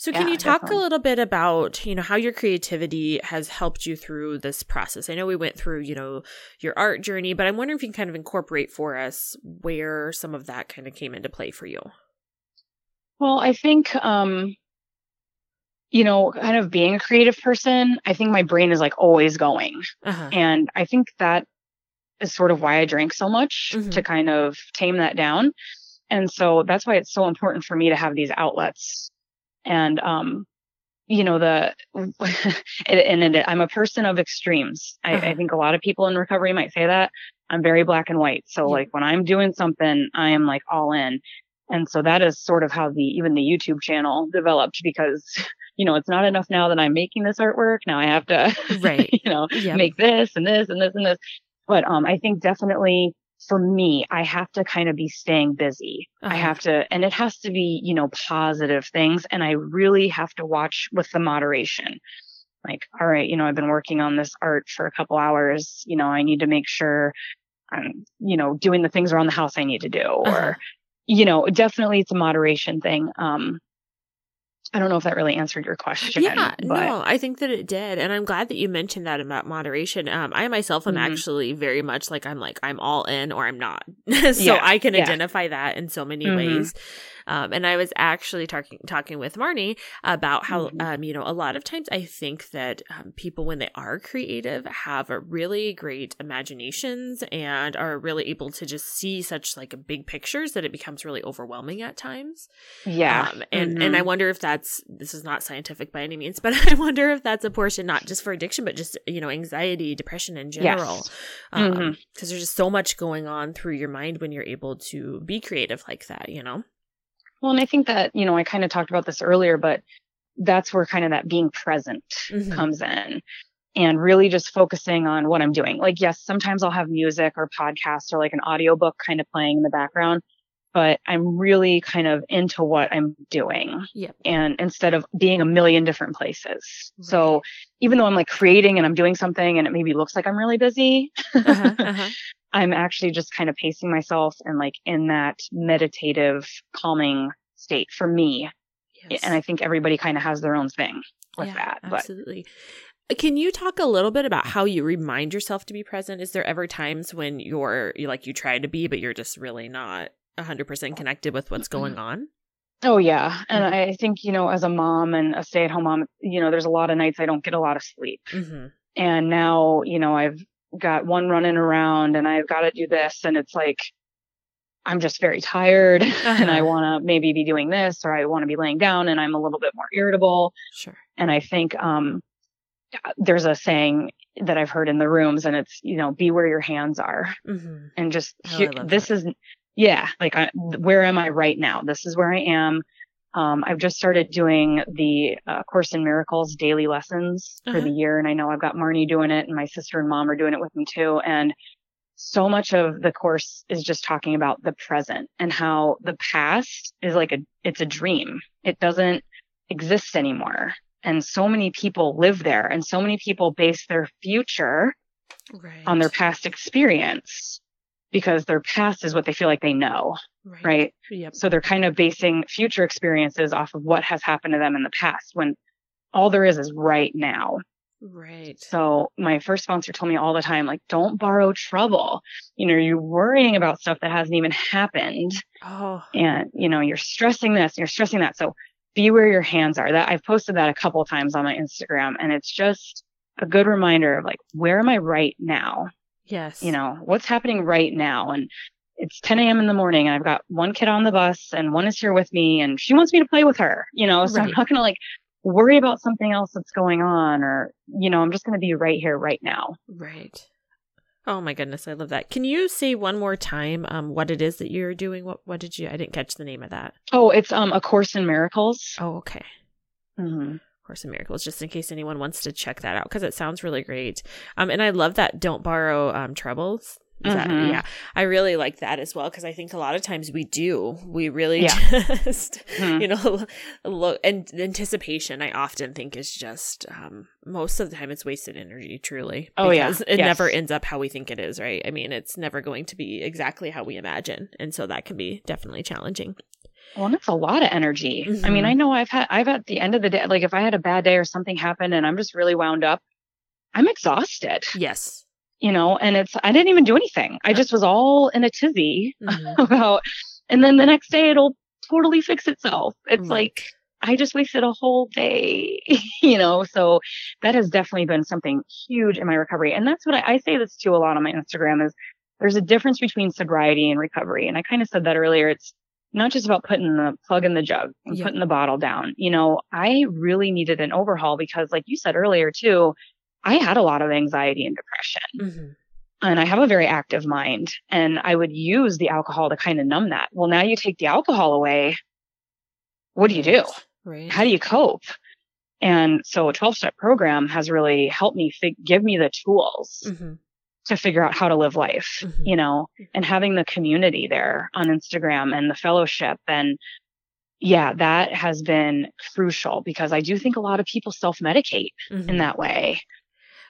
So can yeah, you talk definitely. a little bit about, you know, how your creativity has helped you through this process? I know we went through, you know, your art journey, but I'm wondering if you can kind of incorporate for us where some of that kind of came into play for you. Well, I think um you know, kind of being a creative person, I think my brain is like always going. Uh-huh. And I think that is sort of why I drank so much mm-hmm. to kind of tame that down. And so that's why it's so important for me to have these outlets and um you know the *laughs* and, and i'm a person of extremes. I, uh-huh. I, think a lot of people in recovery might say that. I'm very black and white. So yeah. like when i'm doing something i am like all in. And so that is sort of how the even the youtube channel developed because *laughs* you know it's not enough now that i'm making this artwork. Now i have to *laughs* right. you know yep. make this and this and this and this. But um i think definitely for me, I have to kind of be staying busy. Uh-huh. I have to, and it has to be, you know, positive things. And I really have to watch with the moderation. like, all right, you know, I've been working on this art for a couple hours. You know, I need to make sure I'm, you know, doing the things around the house I need to do or, uh-huh. you know, definitely it's a moderation thing. Um, I don't know if that really answered your question. Yeah, but... no, I think that it did, and I'm glad that you mentioned that about moderation. Um, I myself am mm-hmm. actually very much like I'm like I'm all in or I'm not, *laughs* so yeah, I can yeah. identify that in so many mm-hmm. ways. Um, and I was actually talking talking with Marnie about how mm-hmm. um, you know a lot of times I think that um, people when they are creative have a really great imaginations and are really able to just see such like big pictures that it becomes really overwhelming at times. Yeah, um, and mm-hmm. and I wonder if that's this is not scientific by any means, but *laughs* I wonder if that's a portion not just for addiction but just you know anxiety, depression in general, because yes. mm-hmm. Um, there's just so much going on through your mind when you're able to be creative like that. You know. Well, and I think that, you know, I kind of talked about this earlier, but that's where kind of that being present mm-hmm. comes in and really just focusing on what I'm doing. Like, yes, sometimes I'll have music or podcast or like an audiobook kind of playing in the background, but I'm really kind of into what I'm doing. Yep. And instead of being a million different places. Right. So even though I'm like creating and I'm doing something and it maybe looks like I'm really busy, uh-huh, *laughs* uh-huh. I'm actually just kind of pacing myself and like in that meditative, calming state for me. Yes. And I think everybody kind of has their own thing with yeah, that. Absolutely. But. Can you talk a little bit about how you remind yourself to be present? Is there ever times when you're you like you try to be, but you're just really not 100% connected with what's going on? Oh yeah. And mm-hmm. I think, you know, as a mom and a stay at home mom, you know, there's a lot of nights I don't get a lot of sleep. Mm-hmm. And now, you know, I've got one running around and I've got to do this. And it's like, I'm just very tired uh-huh. *laughs* and I uh-huh. want to maybe be doing this or I want to be laying down and I'm a little bit more irritable. Sure. And I think, um, there's a saying that I've heard in the rooms and it's, you know, be where your hands are mm-hmm. and just, oh, this that. is, yeah, like I, where am I right now? This is where I am. Um, I've just started doing the uh, Course in Miracles daily lessons uh-huh. for the year, and I know I've got Marnie doing it, and my sister and mom are doing it with me too. And so much of the course is just talking about the present and how the past is like a it's a dream. It doesn't exist anymore. And so many people live there, and so many people base their future right. on their past experience because their past is what they feel like they know. Right. right? Yep. So they're kind of basing future experiences off of what has happened to them in the past when all there is is right now. Right. So my first sponsor told me all the time, like, don't borrow trouble. You know, you're worrying about stuff that hasn't even happened. Oh. And, you know, you're stressing this, you're stressing that. So be where your hands are. That I've posted that a couple times on my Instagram and it's just a good reminder of like, where am I right now? Yes. You know, what's happening right now? And it's 10 a.m. in the morning and I've got one kid on the bus and one is here with me and she wants me to play with her, you know, so right. I'm not going to like worry about something else that's going on or, you know, I'm just going to be right here, right now. Right. Oh my goodness, I love that. Can you say one more time um, what it is that you're doing? What what did you? I didn't catch the name of that. Oh, it's um a course in miracles. Oh, okay. Mm-hmm. Course in Miracles, just in case anyone wants to check that out because it sounds really great. Um, and I love that don't borrow um troubles. Mm-hmm. Yeah, I really like that as well because I think a lot of times we do. We really yeah. just, mm-hmm. you know, look and anticipation. I often think is just um, most of the time it's wasted energy. Truly, oh yeah, it yes. never ends up how we think it is. Right? I mean, it's never going to be exactly how we imagine, and so that can be definitely challenging. Well, and it's a lot of energy. Mm-hmm. I mean, I mm-hmm. know I've had, I've at the end of the day, like if I had a bad day or something happened and I'm just really wound up, I'm exhausted. Yes. You know, and it's, I didn't even do anything. I just was all in a tizzy mm-hmm. *laughs* about, and then the next day it'll totally fix itself. It's like, I just wasted a whole day, *laughs* you know, so that has definitely been something huge in my recovery. And that's what I, I say this to a lot on my Instagram is there's a difference between sobriety and recovery. And I kind of said that earlier. It's, not just about putting the plug in the jug and yep. putting the bottle down. You know, I really needed an overhaul because like you said earlier too, I had a lot of anxiety and depression. Mm-hmm. And I have a very active mind and I would use the alcohol to kind of numb that. Well, now you take the alcohol away. What do you do? Right. How do you cope? And so a 12 step program has really helped me fig- give me the tools mm-hmm to figure out how to live life, mm-hmm. you know, and having the community there on Instagram and the fellowship and, yeah, that has been crucial because I do think a lot of people self medicate Mhm. in that way.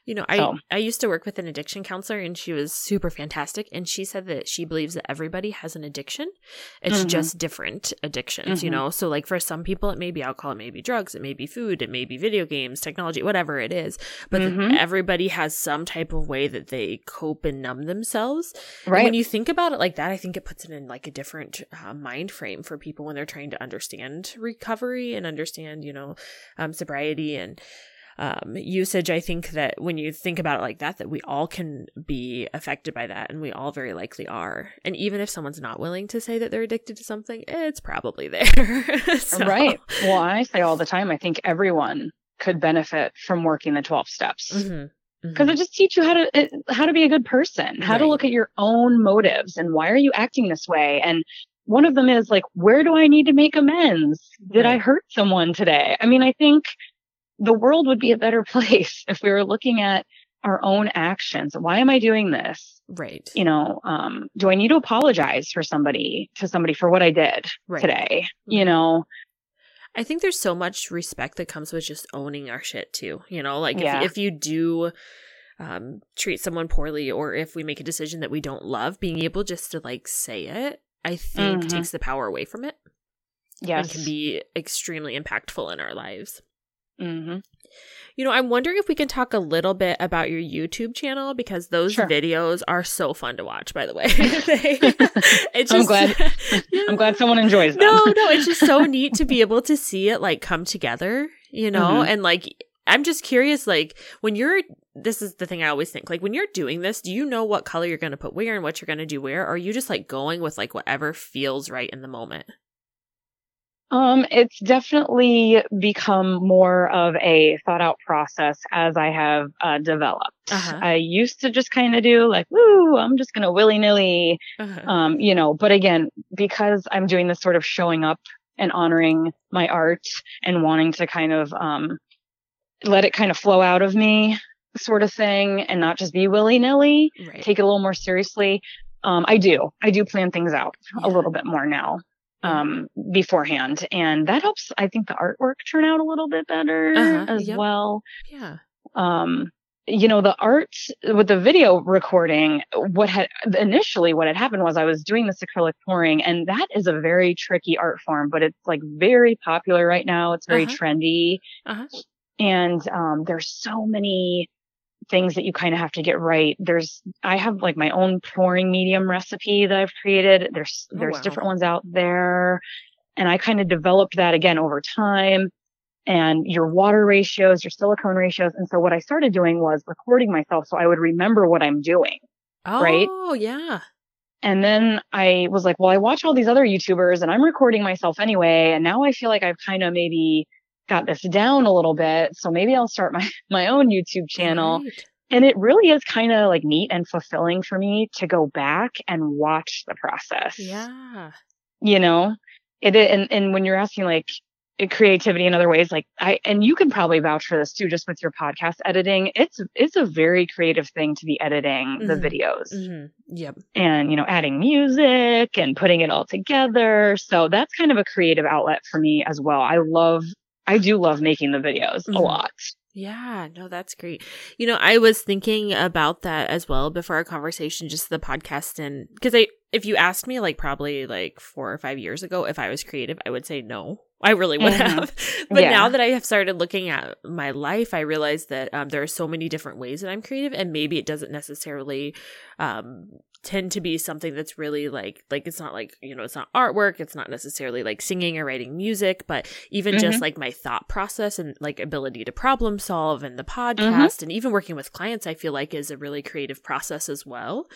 You know, I So- I used to work with an addiction counselor and she was super fantastic and she said that she believes that everybody has an addiction. It's Mhm. just different addictions, you Mhm. know. So like for some people it may be alcohol, it may be drugs, it may be food, it may be video games, technology, whatever it is. But Mhm. everybody has some type of way that they cope and numb themselves. And Right. when you think about it like that, I think it puts it in like a different uh, mind frame for people when they're trying to understand recovery and understand, you know, um, sobriety and um, usage. I think that when you think about it like that, that we all can be affected by that, and we all very likely are. And even if someone's not willing to say that they're addicted to something, it's probably there. *laughs* So- Right. Well, I say all the time, I think everyone could benefit from working the 12 steps. Mhm. because Mhm. it just teach you how to it, how to be a good person, how to look at your own motives and why are you acting this way. And one of them is like, where do I need to make amends? Did I hurt someone today? I mean, I think the world would be a better *laughs* place if we were looking at our own actions. Why am I doing this? right. You know, um, do I need to apologize for somebody to somebody for what I did Right. today? You Mhm. know, I think there's so much respect that comes with just owning our shit too. You know, like Yeah. if, if you do um, treat someone poorly or if we make a decision that we don't love, being able just to like say it, I think Mhm. takes the power away from it yes. and can be extremely impactful in our lives. Hmm You know, I'm wondering if we can talk a little bit about your YouTube channel because those Sure. videos are so fun to watch, by the way. *laughs* *laughs* It's I'm just, glad- *laughs* I'm glad someone enjoys them. No, no, it's just so neat to be able to see it like come together, you know? Mhm. And like I'm just curious like when you're this is the thing I always think. Like when you're doing this, do you know what color you're going to put where and what you're going to do where? Or are you just like going with like whatever feels right in the moment? Um, it's definitely become more of a thought out process as I have uh, developed. Uh-huh. I used to just kind of do like, woo, I'm just going to willy nilly, Uh-huh. um, you know, but again, because I'm doing this sort of showing up and honoring my art and wanting to kind of, um, let it kind of flow out of me sort of thing and not just be willy nilly, right. take it a little more seriously. Um, I do, I do plan things out Yeah. a little bit more now um beforehand and that helps i think the artwork turn out a little bit better Uh-huh, as yep. well yeah. um you know the art with the video recording what had initially what had happened was i was doing this acrylic pouring and that is a very tricky art form but it's like very popular right now it's very Uh-huh. trendy Uh-huh. and um there's so many things that you kind of have to get right there's i have like my own pouring medium recipe that i've created there's Oh, there's wow. different ones out there and i kind of developed that again over time and your water ratios your silicone ratios and so what i started doing was recording myself so i would remember what i'm doing Oh, Right? Oh, yeah. and then i was like well i watch all these other youtubers and i'm recording myself anyway and now i feel like i've kind of maybe got this down a little bit so maybe i'll start my *laughs* my own youtube channel Right. and it really is kind of like neat and fulfilling for me to go back and watch the process. Yeah. You know, it, and, and when you're asking like creativity in other ways, like I, and you can probably vouch for this too, just with your podcast editing. It's, it's a very creative thing to be editing the Mhm. videos hmm Yep. and, you know, adding music and putting it all together. So that's kind of a creative outlet for me as well. I love, I do love making the videos Mhm. a lot. Yeah, no, that's great. You know, I was thinking about that as well before our conversation, just the podcast, and because I, if you asked me like probably like four or five years ago if I was creative, I would say no. I really would Mhm. have. *laughs* But Yeah. now that I have started looking at my life, I realize that um, there are so many different ways that I'm creative, and maybe it doesn't necessarily um, tend to be something that's really like like it's not like you know it's not artwork, it's not necessarily like singing or writing music, but even Mm-hmm. just like my thought process and like ability to problem solve and the Mm-hmm. podcast and even working with clients, I feel like is a really creative process as well.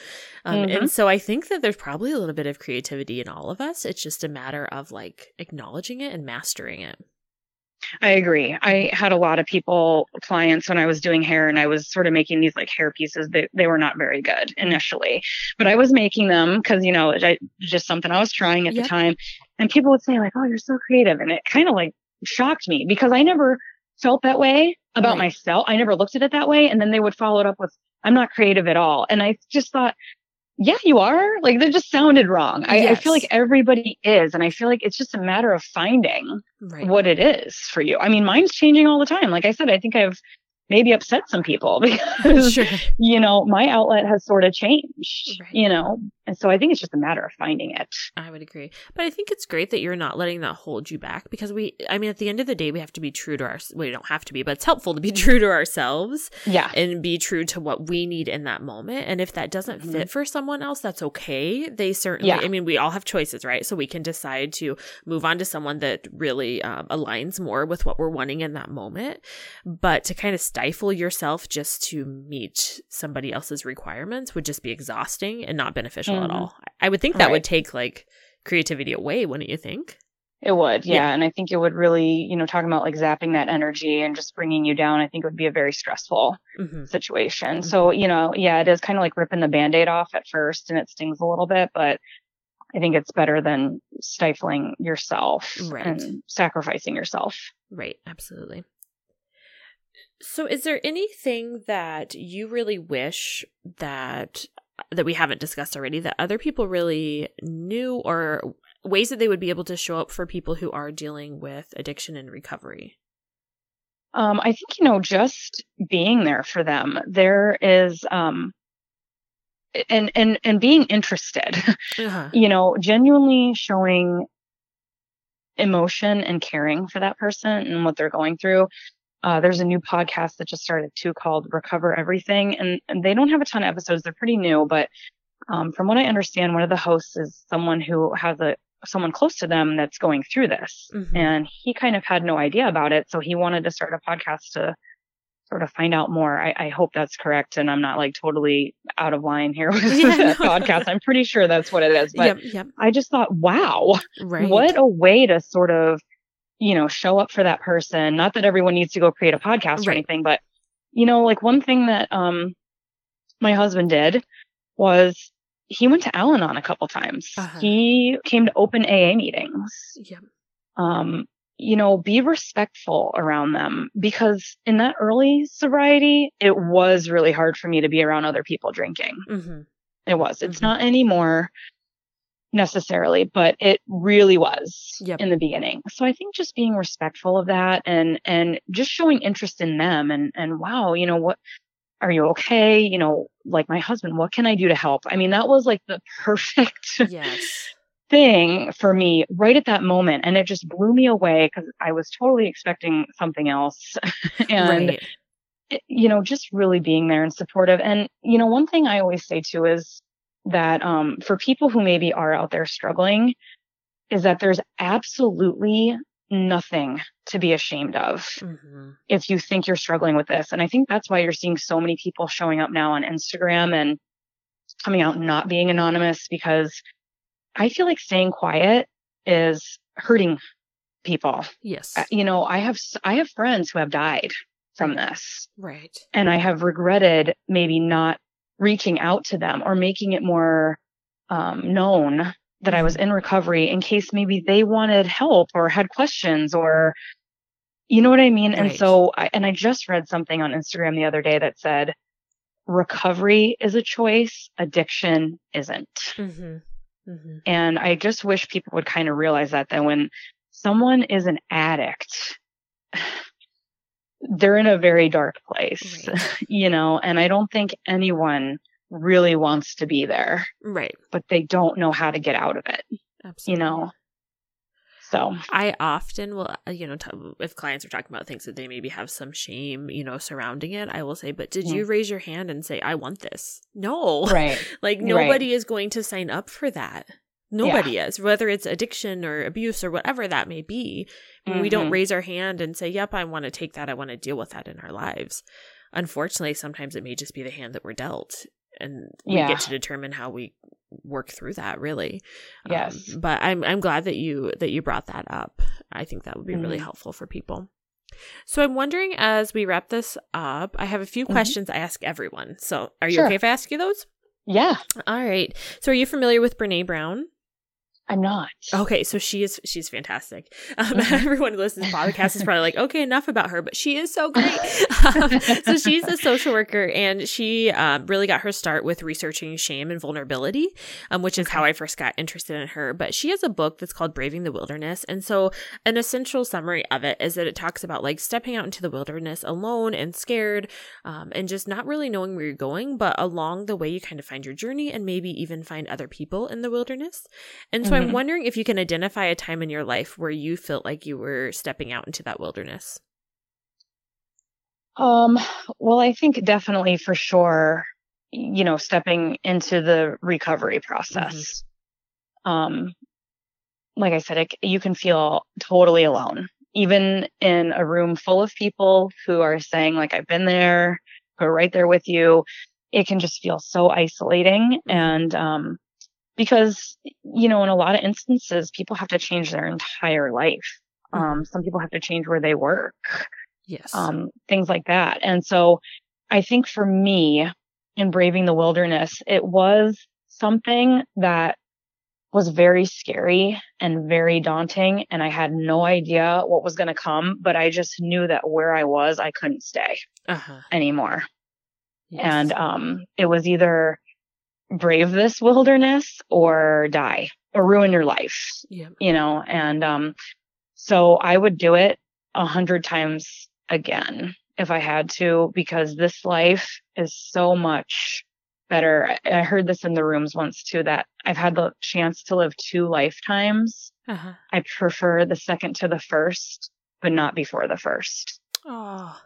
Um, Mhm. And so I think that there's probably a little bit of creativity in all of us. It's just a matter of like acknowledging it and mastering it. I agree. I had a lot of people, clients, when I was doing hair and I was sort of making these like hair pieces. They, they were not very good initially, but I was making them because, you know, I, just something I was trying at Yep. the time. And people would say like, Oh, you're so creative. And it kind of like shocked me because I never felt that way about Right. myself. I never looked at it that way. And then they would follow it up with, I'm not creative at all. And I just thought, yeah, you are. Like that just sounded wrong. I, I, feel like everybody is. And I feel like it's just a matter of finding right. what it is for you. I mean, mine's changing all the time. Like I said, I think I've maybe upset some people *laughs* *laughs* because sure. you know my outlet has sort of changed right. you know and so i think it's just a matter of finding it i would agree but i think it's great that you're not letting that hold you back because we i mean at the end of the day we have to be true to our we don't have to be but it's helpful to be *laughs* true to ourselves yeah and be true to what we need in that moment and if that doesn't mm-hmm. fit for someone else that's okay they certainly yeah. i mean we all have choices right so we can decide to move on to someone that really um, aligns more with what we're wanting in that moment but to kind of stifle yourself just to meet somebody else's requirements would just be exhausting and not beneficial mm-hmm. at all. I would think that right. would take like creativity away, wouldn't you think? It would, yeah. yeah. And I think it would really, you know, talking about like zapping that energy and just bringing you down, I think it would be a very stressful mm-hmm. situation. Mm-hmm. So, you know, yeah, it is kind of like ripping the band aid off at first and it stings a little bit, but I think it's better than stifling yourself right. and sacrificing yourself. Right. Absolutely. So, is there anything that you really wish that that we haven't discussed already that other people really knew or ways that they would be able to show up for people who are dealing with addiction and recovery? Um, I think you know just being there for them. There is um, and and and being interested. Uh-huh. *laughs* you know, genuinely showing emotion and caring for that person and what they're going through. Uh, there's a new podcast that just started too called Recover Everything, and, and they don't have a ton of episodes. They're pretty new, but um, from what I understand, one of the hosts is someone who has a someone close to them that's going through this, mm-hmm. and he kind of had no idea about it, so he wanted to start a podcast to sort of find out more. I, I hope that's correct, and I'm not like totally out of line here *laughs* with yeah, that no. podcast. I'm pretty sure that's what it is, but yep, yep. I just thought, wow, right. what a way to sort of you know, show up for that person. Not that everyone needs to go create a podcast right. or anything, but you know, like one thing that um my husband did was he went to Al-Anon a couple times. Uh-huh. He came to open AA meetings. Yeah. Um, you know, be respectful around them because in that early sobriety, it was really hard for me to be around other people drinking. Mm-hmm. It was. It's mm-hmm. not anymore necessarily, but it really was yep. in the beginning. So I think just being respectful of that and, and just showing interest in them and, and wow, you know, what, are you okay? You know, like my husband, what can I do to help? I mean, that was like the *laughs* perfect yes. thing for me right at that moment. And it just blew me away because I was totally expecting something else. *laughs* and, right. it, you know, just really being there and supportive. And, you know, one thing I always say too is that um, for people who maybe are out there struggling is that there's absolutely nothing to be ashamed of mm-hmm. if you think you're struggling with this. And I think that's why you're seeing so many people showing up now on Instagram and coming out not being anonymous because I feel like staying quiet is hurting people. Yes. Uh, you know, I have I have friends who have died from this. Right. And I have regretted maybe not reaching out to them or making it more um, known that I was mm-hmm. in recovery in case maybe they wanted help or had questions or you know what I mean? Right. And so I, and I just read something on Instagram the other day that said recovery is a choice, addiction isn't. Mm-hmm. Mm-hmm. And I just wish people would kind of realize that that when someone is an addict, they're in a very dark place, right. *laughs* you know, and I don't think anyone really wants to be there. Right. But they don't know how to get out of it. Absolutely. You know? So I often will, uh, you know, t- if clients are talking about things that they maybe have some shame, you know, surrounding it, I will say, but did mm. you raise your hand and say, I want this? No. Right. *laughs* like nobody right. is going to sign up for that. Nobody yeah. is, whether it's addiction or abuse or whatever that may be. Mm-hmm. We don't mm-hmm. raise our hand and say, Yep, I want to take that. I want to deal with that in our lives. Unfortunately, sometimes it may just be the hand that we're dealt. And we yeah. get to determine how we work through that really. Yes. Um, but I'm I'm glad that you that you brought that up. I think that would be mm-hmm. really helpful for people. So I'm wondering as we wrap this up, I have a few mm-hmm. questions I ask everyone. So are you sure. okay if I ask you those? Yeah. All right. So are you familiar with Brene Brown? I'm not. Okay, so she is she's fantastic. Um, *laughs* mm-hmm. Everyone who listens to the podcast is probably like, okay, enough about her, but she is so great. *laughs* um, so she's a social worker, and she um, really got her start with researching shame and vulnerability, um, which is okay. how I first got interested in her. But she has a book that's called Braving the Wilderness, and so an essential summary of it is that it talks about like stepping out into the wilderness alone and scared, um, and just not really knowing where you're going, but along the way you kind of find your journey and maybe even find other people in the wilderness. And so mm-hmm. I'm wondering if you can identify a time in your life where you felt like you were stepping out into that wilderness. Um, well, I think definitely for sure, you know, stepping into the recovery process. Mm-hmm. Um, like I said, it, you can feel totally alone, even in a room full of people who are saying, like, I've been there, who are right there with you. It can just feel so isolating. Mm-hmm. And, um, because you know in a lot of instances people have to change their entire life um, mm-hmm. some people have to change where they work yes um, things like that and so i think for me in braving the wilderness it was something that was very scary and very daunting and i had no idea what was going to come but i just knew that where i was i couldn't stay uh-huh. anymore yes. and um, it was either brave this wilderness or die or ruin your life. Yeah. You know, and um so I would do it a hundred times again if I had to, because this life is so much better. I heard this in the rooms once too that I've had the chance to live two lifetimes. Uh-huh. I prefer the second to the first, but not before the first. Oh,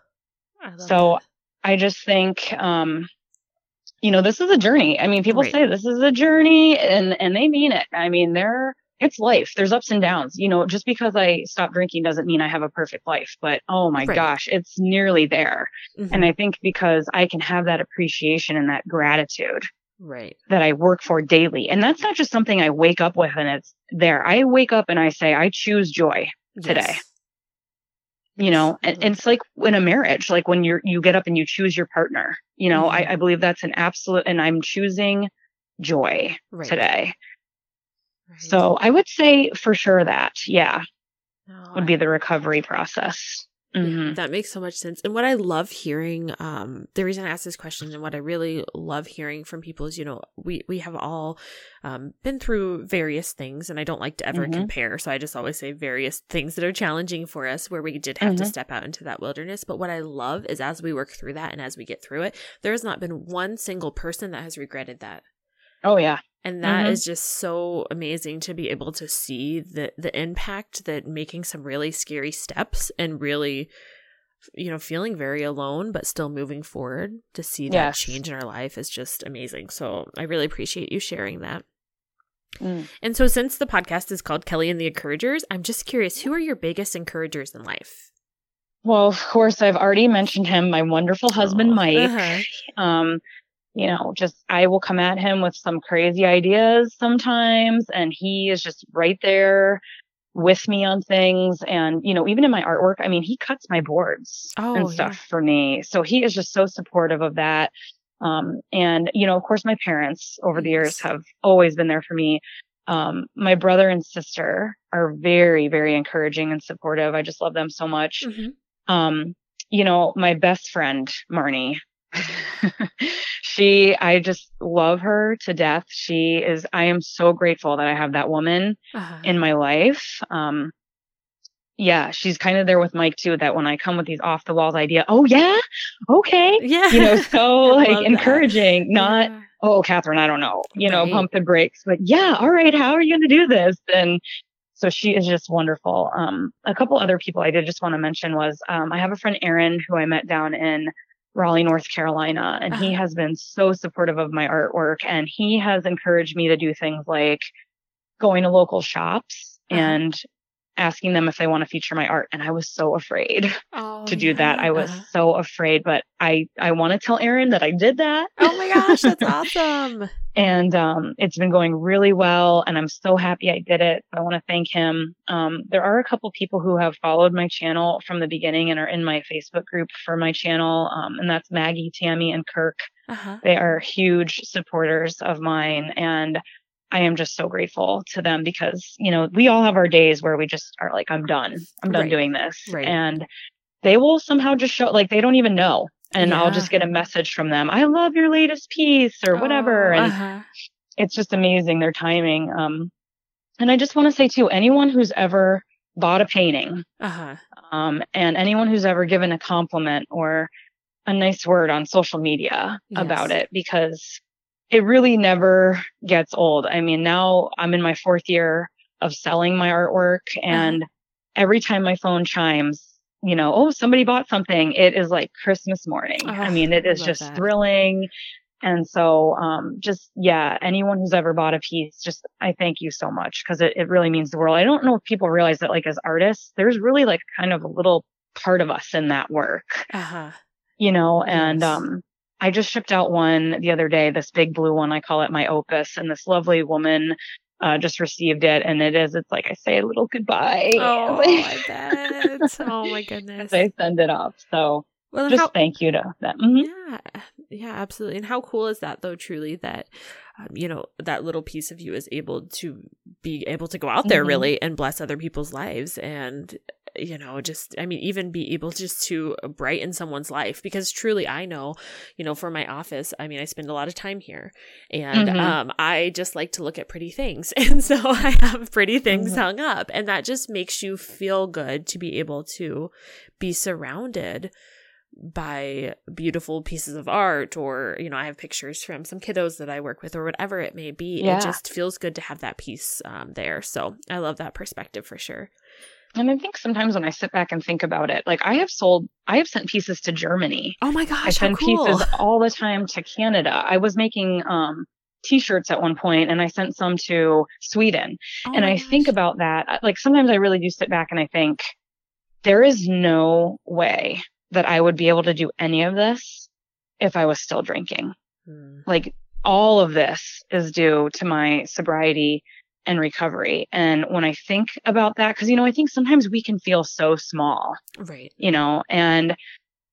I so that. I just think, um, you know, this is a journey. I mean, people right. say this is a journey and, and they mean it. I mean, there, it's life. There's ups and downs. You know, just because I stopped drinking doesn't mean I have a perfect life, but oh my right. gosh, it's nearly there. Mm-hmm. And I think because I can have that appreciation and that gratitude. Right. That I work for daily. And that's not just something I wake up with and it's there. I wake up and I say, I choose joy today. Yes you know and, and, it's like in a marriage like when you're you get up and you choose your partner you know mm-hmm. I, I, believe that's an absolute and i'm choosing joy right. today right. so i would say for sure that yeah would be the recovery process Mm-hmm. That makes so much sense. And what I love hearing, um, the reason I ask this question and what I really love hearing from people is, you know, we, we have all, um, been through various things and I don't like to ever mm-hmm. compare. So I just always say various things that are challenging for us where we did have mm-hmm. to step out into that wilderness. But what I love is as we work through that and as we get through it, there has not been one single person that has regretted that. Oh yeah. And that mm-hmm. is just so amazing to be able to see the the impact that making some really scary steps and really you know feeling very alone but still moving forward to see that yes. change in our life is just amazing. So I really appreciate you sharing that. Mm. And so since the podcast is called Kelly and the Encouragers, I'm just curious who are your biggest encouragers in life? Well, of course, I've already mentioned him, my wonderful husband, Mike. Uh-huh. Um, you know, just I will come at him with some crazy ideas sometimes, and he is just right there with me on things. And, you know, even in my artwork, I mean, he cuts my boards oh, and stuff yeah. for me. So he is just so supportive of that. Um, and, you know, of course, my parents over the years have always been there for me. Um, my brother and sister are very, very encouraging and supportive. I just love them so much. Mm-hmm. Um, you know, my best friend, Marnie, *laughs* she, I just love her to death. She is, I am so grateful that I have that woman uh-huh. in my life. Um, yeah, she's kind of there with Mike too. That when I come with these off the walls idea, oh yeah, okay, yeah, you know, so *laughs* like encouraging, that. not yeah. oh Catherine, I don't know, you right. know, pump the brakes, but yeah, all right, how are you going to do this? And so she is just wonderful. Um, a couple other people I did just want to mention was um, I have a friend Aaron who I met down in Raleigh, North Carolina. And he uh-huh. has been so supportive of my artwork and he has encouraged me to do things like going to local shops uh-huh. and asking them if they want to feature my art and I was so afraid oh, to do yeah. that. I was so afraid, but I I want to tell Aaron that I did that. Oh my gosh, that's *laughs* awesome. and um it's been going really well and I'm so happy I did it. I want to thank him. Um there are a couple people who have followed my channel from the beginning and are in my Facebook group for my channel um and that's Maggie, Tammy and Kirk. Uh-huh. They are huge supporters of mine and I am just so grateful to them because, you know, we all have our days where we just are like, I'm done. I'm done Right. doing this. Right. And they will somehow just show, like, they don't even know. And I'll just get a message from them. I love your latest piece or whatever. Oh, and uh-huh. it's just amazing their timing. Um, and I just want to say too, anyone who's ever bought a painting, Uh-huh. um, and anyone who's ever given a compliment or a nice word on social media about it, because it really never gets old. I mean, now I'm in my fourth year of selling my artwork, and every time my phone chimes, you know, oh, somebody bought something, it is like Christmas morning. I Oh, mean, it I is just that. thrilling. And so, um, just, yeah, anyone who's ever bought a piece, just, I thank you so much because it, it really means the world. I don't know if people realize that, like, as artists, there's really like kind of a little part of us in that work, Uh-huh. you know, and, um, I just shipped out one the other day, this big blue one. I call it my opus. And this lovely woman, uh, just received it. And it is, it's like I say a little goodbye. *laughs* Oh, I bet. Oh my goodness. I send it off. So Well, just how, thank you to them. Mhm. yeah, yeah, absolutely. And how cool is that, though? Truly, that um, you know that little piece of you is able to be able to go out there Mhm. really and bless other people's lives, and you know, just I mean, even be able just to brighten someone's life. Because truly, I know, you know, for my office, I mean, I spend a lot of time here, and Mhm. um, I just like to look at pretty things, *laughs* and so *laughs* I have pretty things Mhm. hung up, and that just makes you feel good to be able to be surrounded by beautiful pieces of art or you know i have pictures from some kiddos that i work with or whatever it may be Yeah. it just feels good to have that piece um, there so i love that perspective for sure And I think sometimes when I sit back and think about it, like I have sold, I have sent pieces to Germany. oh my I gosh how send cool pieces all the time to Canada. I was making um, t-shirts at one point and I sent some to Sweden. Oh and I think about that. Like sometimes I really do sit back and I think there is no way that I would be able to do any of this if I was still drinking. Hmm. Like all of this is due to my sobriety and recovery. And when I think about that, cause you know, I think sometimes we can feel so small right you know and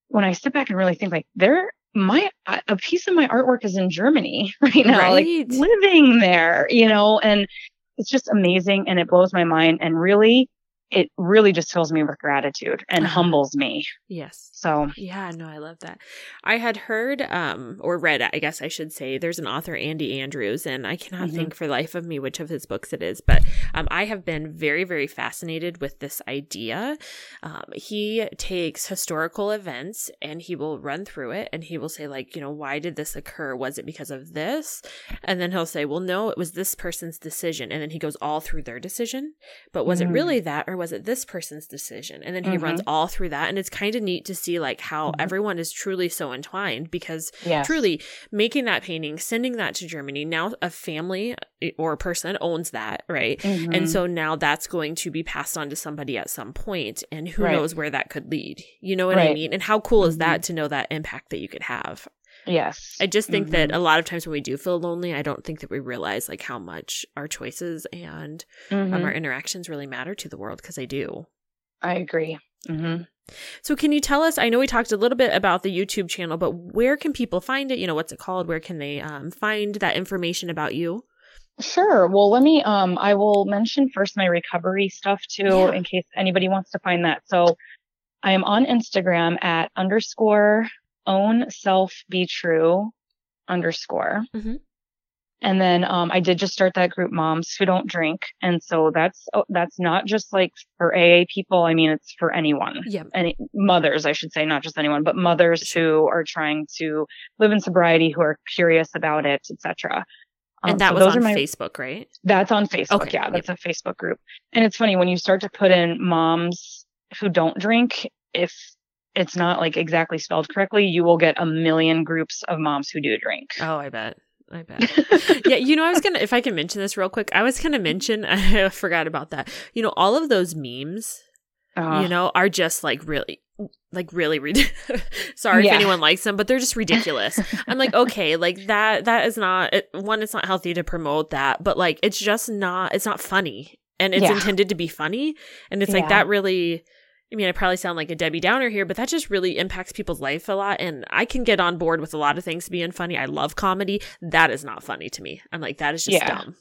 when i sit back and really think like there my a a piece of my artwork is in germany *laughs* right now like living there you know and it's just amazing and it blows my mind and really it really just fills me with gratitude and Uh-huh. humbles me yes so Yeah, no, I love that. I had heard um or read, I guess I should say, there's an author Andy Andrews and I cannot Mhm. think for life of me which of his books it is, but um I have been very very fascinated with this idea. Um he takes historical events and he will run through it and he will say like, you know, why did this occur? Was it because of this? And then he'll say, well, no, it was this person's decision. And then he goes all through their decision. But was it Mm. really that or was it this person's decision? And then he runs all through that. And it's kind of neat to see like how Mhm. everyone is truly so entwined because yeah truly making that painting, sending that to Germany, now a family eh, or a person owns that, right? Mm-hmm. And so now that's going to be passed on to somebody at some point, and who Right. knows where that could lead. You know what I mean? And how cool is that to know that impact that you could have? Yes I just think that Mhm. a lot of times when we do feel lonely, I don't think that we realize like how much our choices and um, Mhm. our interactions really matter to the world because they do. i agree hmm So, can you tell us? I know we talked a little bit about the YouTube channel, but where can people find it? You know, what's it called? Where can they um, find that information about you? Sure. Well, let me, um, I will mention first my recovery stuff too, Yeah. in case anybody wants to find that. So I am on Instagram at underscore own self be true underscore. Mhm. And then, um, I did just start that group moms who don't drink. And so that's, oh, that's not just like for AA people. I mean, it's for anyone Yeah. any mothers, I should say, not just anyone, but mothers who are trying to live in sobriety, who are curious about it, etc. Um, and that so was those on are my, Facebook, right? That's on Facebook. Okay, Yeah, yep. that's a Facebook group. And it's funny when you start to put in moms who don't drink, if it's not like exactly spelled correctly, you will get a million groups of moms who do drink. Oh, I bet. I bet. *laughs* yeah, you know, I was gonna if I can mention this real quick, I was gonna mention *laughs* I forgot about that. You know, all of those memes, Uh, you know, are just like really like really rid- *laughs* sorry Yeah. if anyone likes them but they're just ridiculous i'm like okay like that that is not it, one it's not healthy to promote that but like it's just not it's not funny and it's Yeah. intended to be funny and it's Yeah. like that really I mean, I probably sound like a Debbie Downer here, but that just really impacts people's life a lot. And I can get on board with a lot of things being funny. I love comedy. That is not funny to me. I'm like, that is just Yeah. dumb.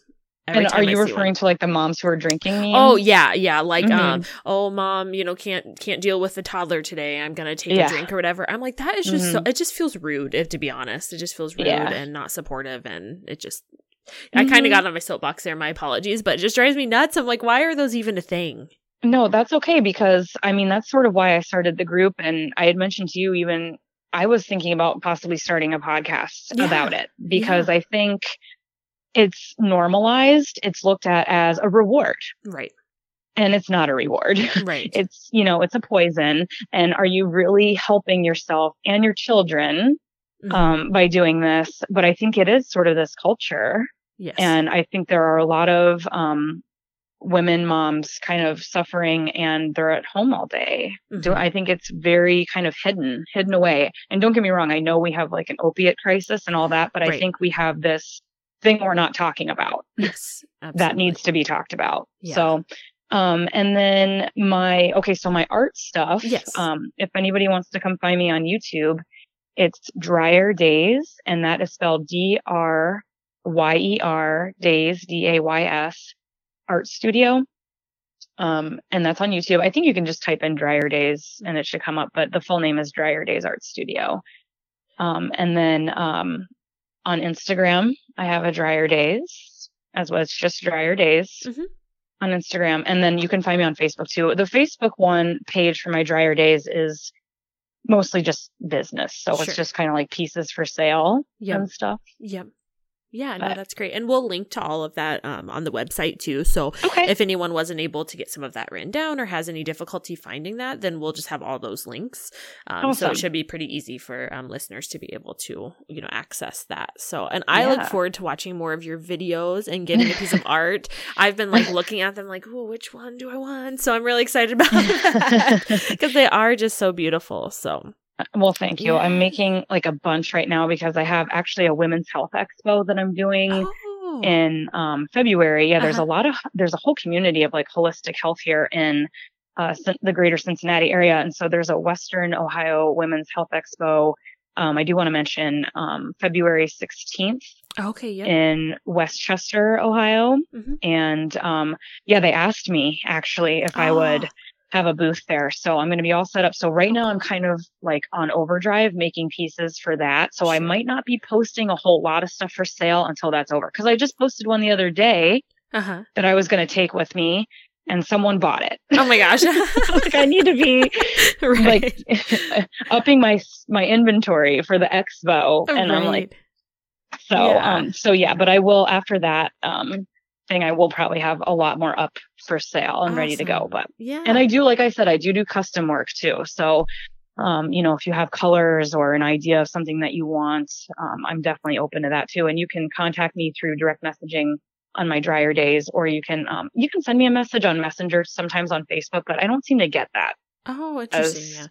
and are you referring one. to like the moms who are drinking memes? Oh yeah, yeah. Like mm-hmm. um, oh mom, you know, can't can't deal with the toddler today. I'm gonna take yeah. a drink or whatever. I'm like, that is just mm-hmm. so it just feels rude, if to be honest. It just feels rude yeah. and not supportive and it just mm-hmm. I kinda got on my soapbox there, my apologies, but it just drives me nuts. I'm like, why are those even a thing? No, that's okay because I mean that's sort of why I started the group and I had mentioned to you even I was thinking about possibly starting a podcast yeah. about it because I think it's normalized, it's looked at as a reward. Right. And it's not a reward. Right. *laughs* It's, you know, it's a poison. And are you really helping yourself and your children mm-hmm. um, by doing this? But I think it is sort of this culture. Yes. And I think there are a lot of um, women moms kind of suffering and they're at home all day. Mm-hmm. Do I think it's very kind of hidden, hidden away. And don't get me wrong, I know we have like an opiate crisis and all that, but right. I think we have this thing we're not talking about. Yes. *laughs* that needs to be talked about. Yeah. So, um, and then my, okay, so my art stuff. Yes. Um, if anybody wants to come find me on YouTube, it's Dryer Days, and that is spelled D R Y E R Days, D A Y S, Art Studio. Um, and that's on YouTube. I think you can just type in Dryer Days and it should come up, but the full name is Dryer Days Art Studio. Um, and then, um, on Instagram. I have a dryer days as well as just dryer days mm-hmm. on Instagram. And then you can find me on Facebook too. The Facebook one page for my dryer days is mostly just business. So sure. it's just kind of like pieces for sale yep. and stuff. Yep. Yeah, no, that's great. And we'll link to all of that um, on the website too. So okay. if anyone wasn't able to get some of that written down or has any difficulty finding that, then we'll just have all those links. Um, awesome. So it should be pretty easy for um, listeners to be able to, you know, access that. So, and I yeah. look forward to watching more of your videos and getting a piece of *laughs* art. I've been like looking at them like, oh, which one do I want? So I'm really excited about *laughs* that because they are just so beautiful. So well, thank you. Yeah. I'm making like a bunch right now because I have actually a women's health expo that I'm doing oh. in um, February. Yeah, there's uh-huh. a lot of there's a whole community of like holistic health here in uh, the greater Cincinnati area, and so there's a Western Ohio Women's Health Expo. Um, I do want to mention um, February 16th. Okay, yeah. In West Chester, Ohio, mm-hmm. and um, yeah, they asked me actually if oh. I would have a booth there. So I'm going to be all set up. So right now I'm kind of like on overdrive making pieces for that. So I might not be posting a whole lot of stuff for sale until that's over. Cause I just posted one the other day uh-huh. that I was going to take with me and someone bought it. Oh my gosh. *laughs* like I need to be *laughs* right. like *laughs* upping my, my inventory for the expo. and. I'm like, so, yeah. um, so yeah, but I will after that, um, thing, I will probably have a lot more up for sale and awesome. ready to go. But yeah, and I do, like I said, I do do custom work too. So, um, you know, if you have colors or an idea of something that you want, um, I'm definitely open to that too. And you can contact me through direct messaging on my dryer days, or you can, um, you can send me a message on Messenger sometimes on Facebook, but I don't seem to get that. Oh, interesting. As, yeah.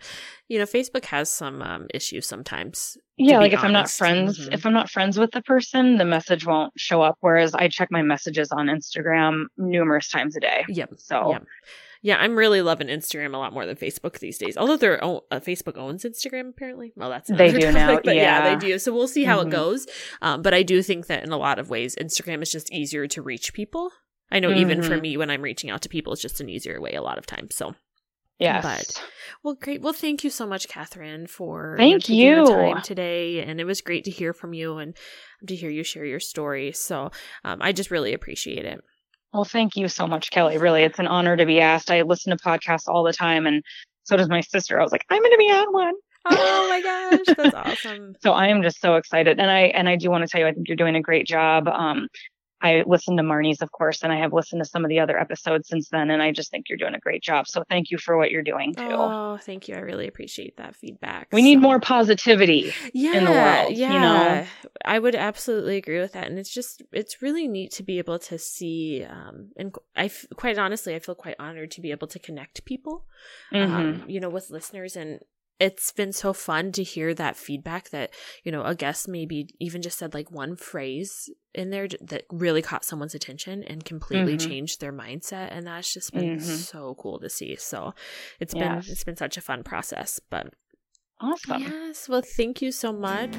You know, Facebook has some um, issues sometimes. Yeah, like if honest. I'm not friends, mm-hmm. if I'm not friends with the person, the message won't show up. Whereas I check my messages on Instagram numerous times a day. Yep. So. Yep. Yeah, I'm really loving Instagram a lot more than Facebook these days. Although they're uh, Facebook owns Instagram apparently. Well, that's they do topic, now. But yeah. yeah. they do. So we'll see how mm-hmm. it goes. Um, but I do think that in a lot of ways, Instagram is just easier to reach people. I know mm-hmm. even for mm-hmm. me, when I'm reaching out to people, it's just an easier way a lot of times. So Yes. But well, great. Well, thank you so much, Catherine, for thank you, know, time today, and it was great to hear from you and to hear you share your story. So um, I just really appreciate it. Well, thank you so much, Kelly. Really, it's an honor to be asked. I listen to podcasts all the time, and so does my sister. I was like, I'm going to be on one. Oh my gosh, that's *laughs* awesome. so I am just so excited. And I and I do want to tell you I think you're doing a great job. Um I listened to Marnie's, of course, and I have listened to some of the other episodes since then. And I just think you're doing a great job. So thank you for what you're doing too. Oh, thank you. I really appreciate that feedback. We so. need more positivity yeah, in the world. Yeah. You know? I would absolutely agree with that. And it's just, it's really neat to be able to see, um, and I quite honestly, I feel quite honored to be able to connect people, mm-hmm. um, you know, with listeners and it's been so fun to hear that feedback that you know a guest maybe even just said like one phrase in there that really caught someone's attention and completely mm-hmm. changed their mindset and that's just been mm-hmm. so cool to see so it's yes. been it's been such a fun process but awesome yes well thank you so much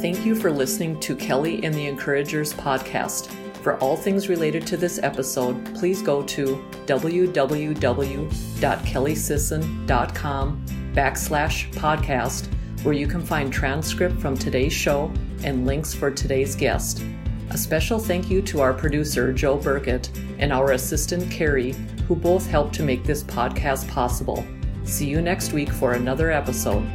Thank you for listening to Kelly and the Encouragers podcast. For all things related to this episode, please go to www.kellysisson.com backslash podcast, where you can find transcript from today's show and links for today's guest. A special thank you to our producer, Joe Burkett, and our assistant, Carrie, who both helped to make this podcast possible. See you next week for another episode.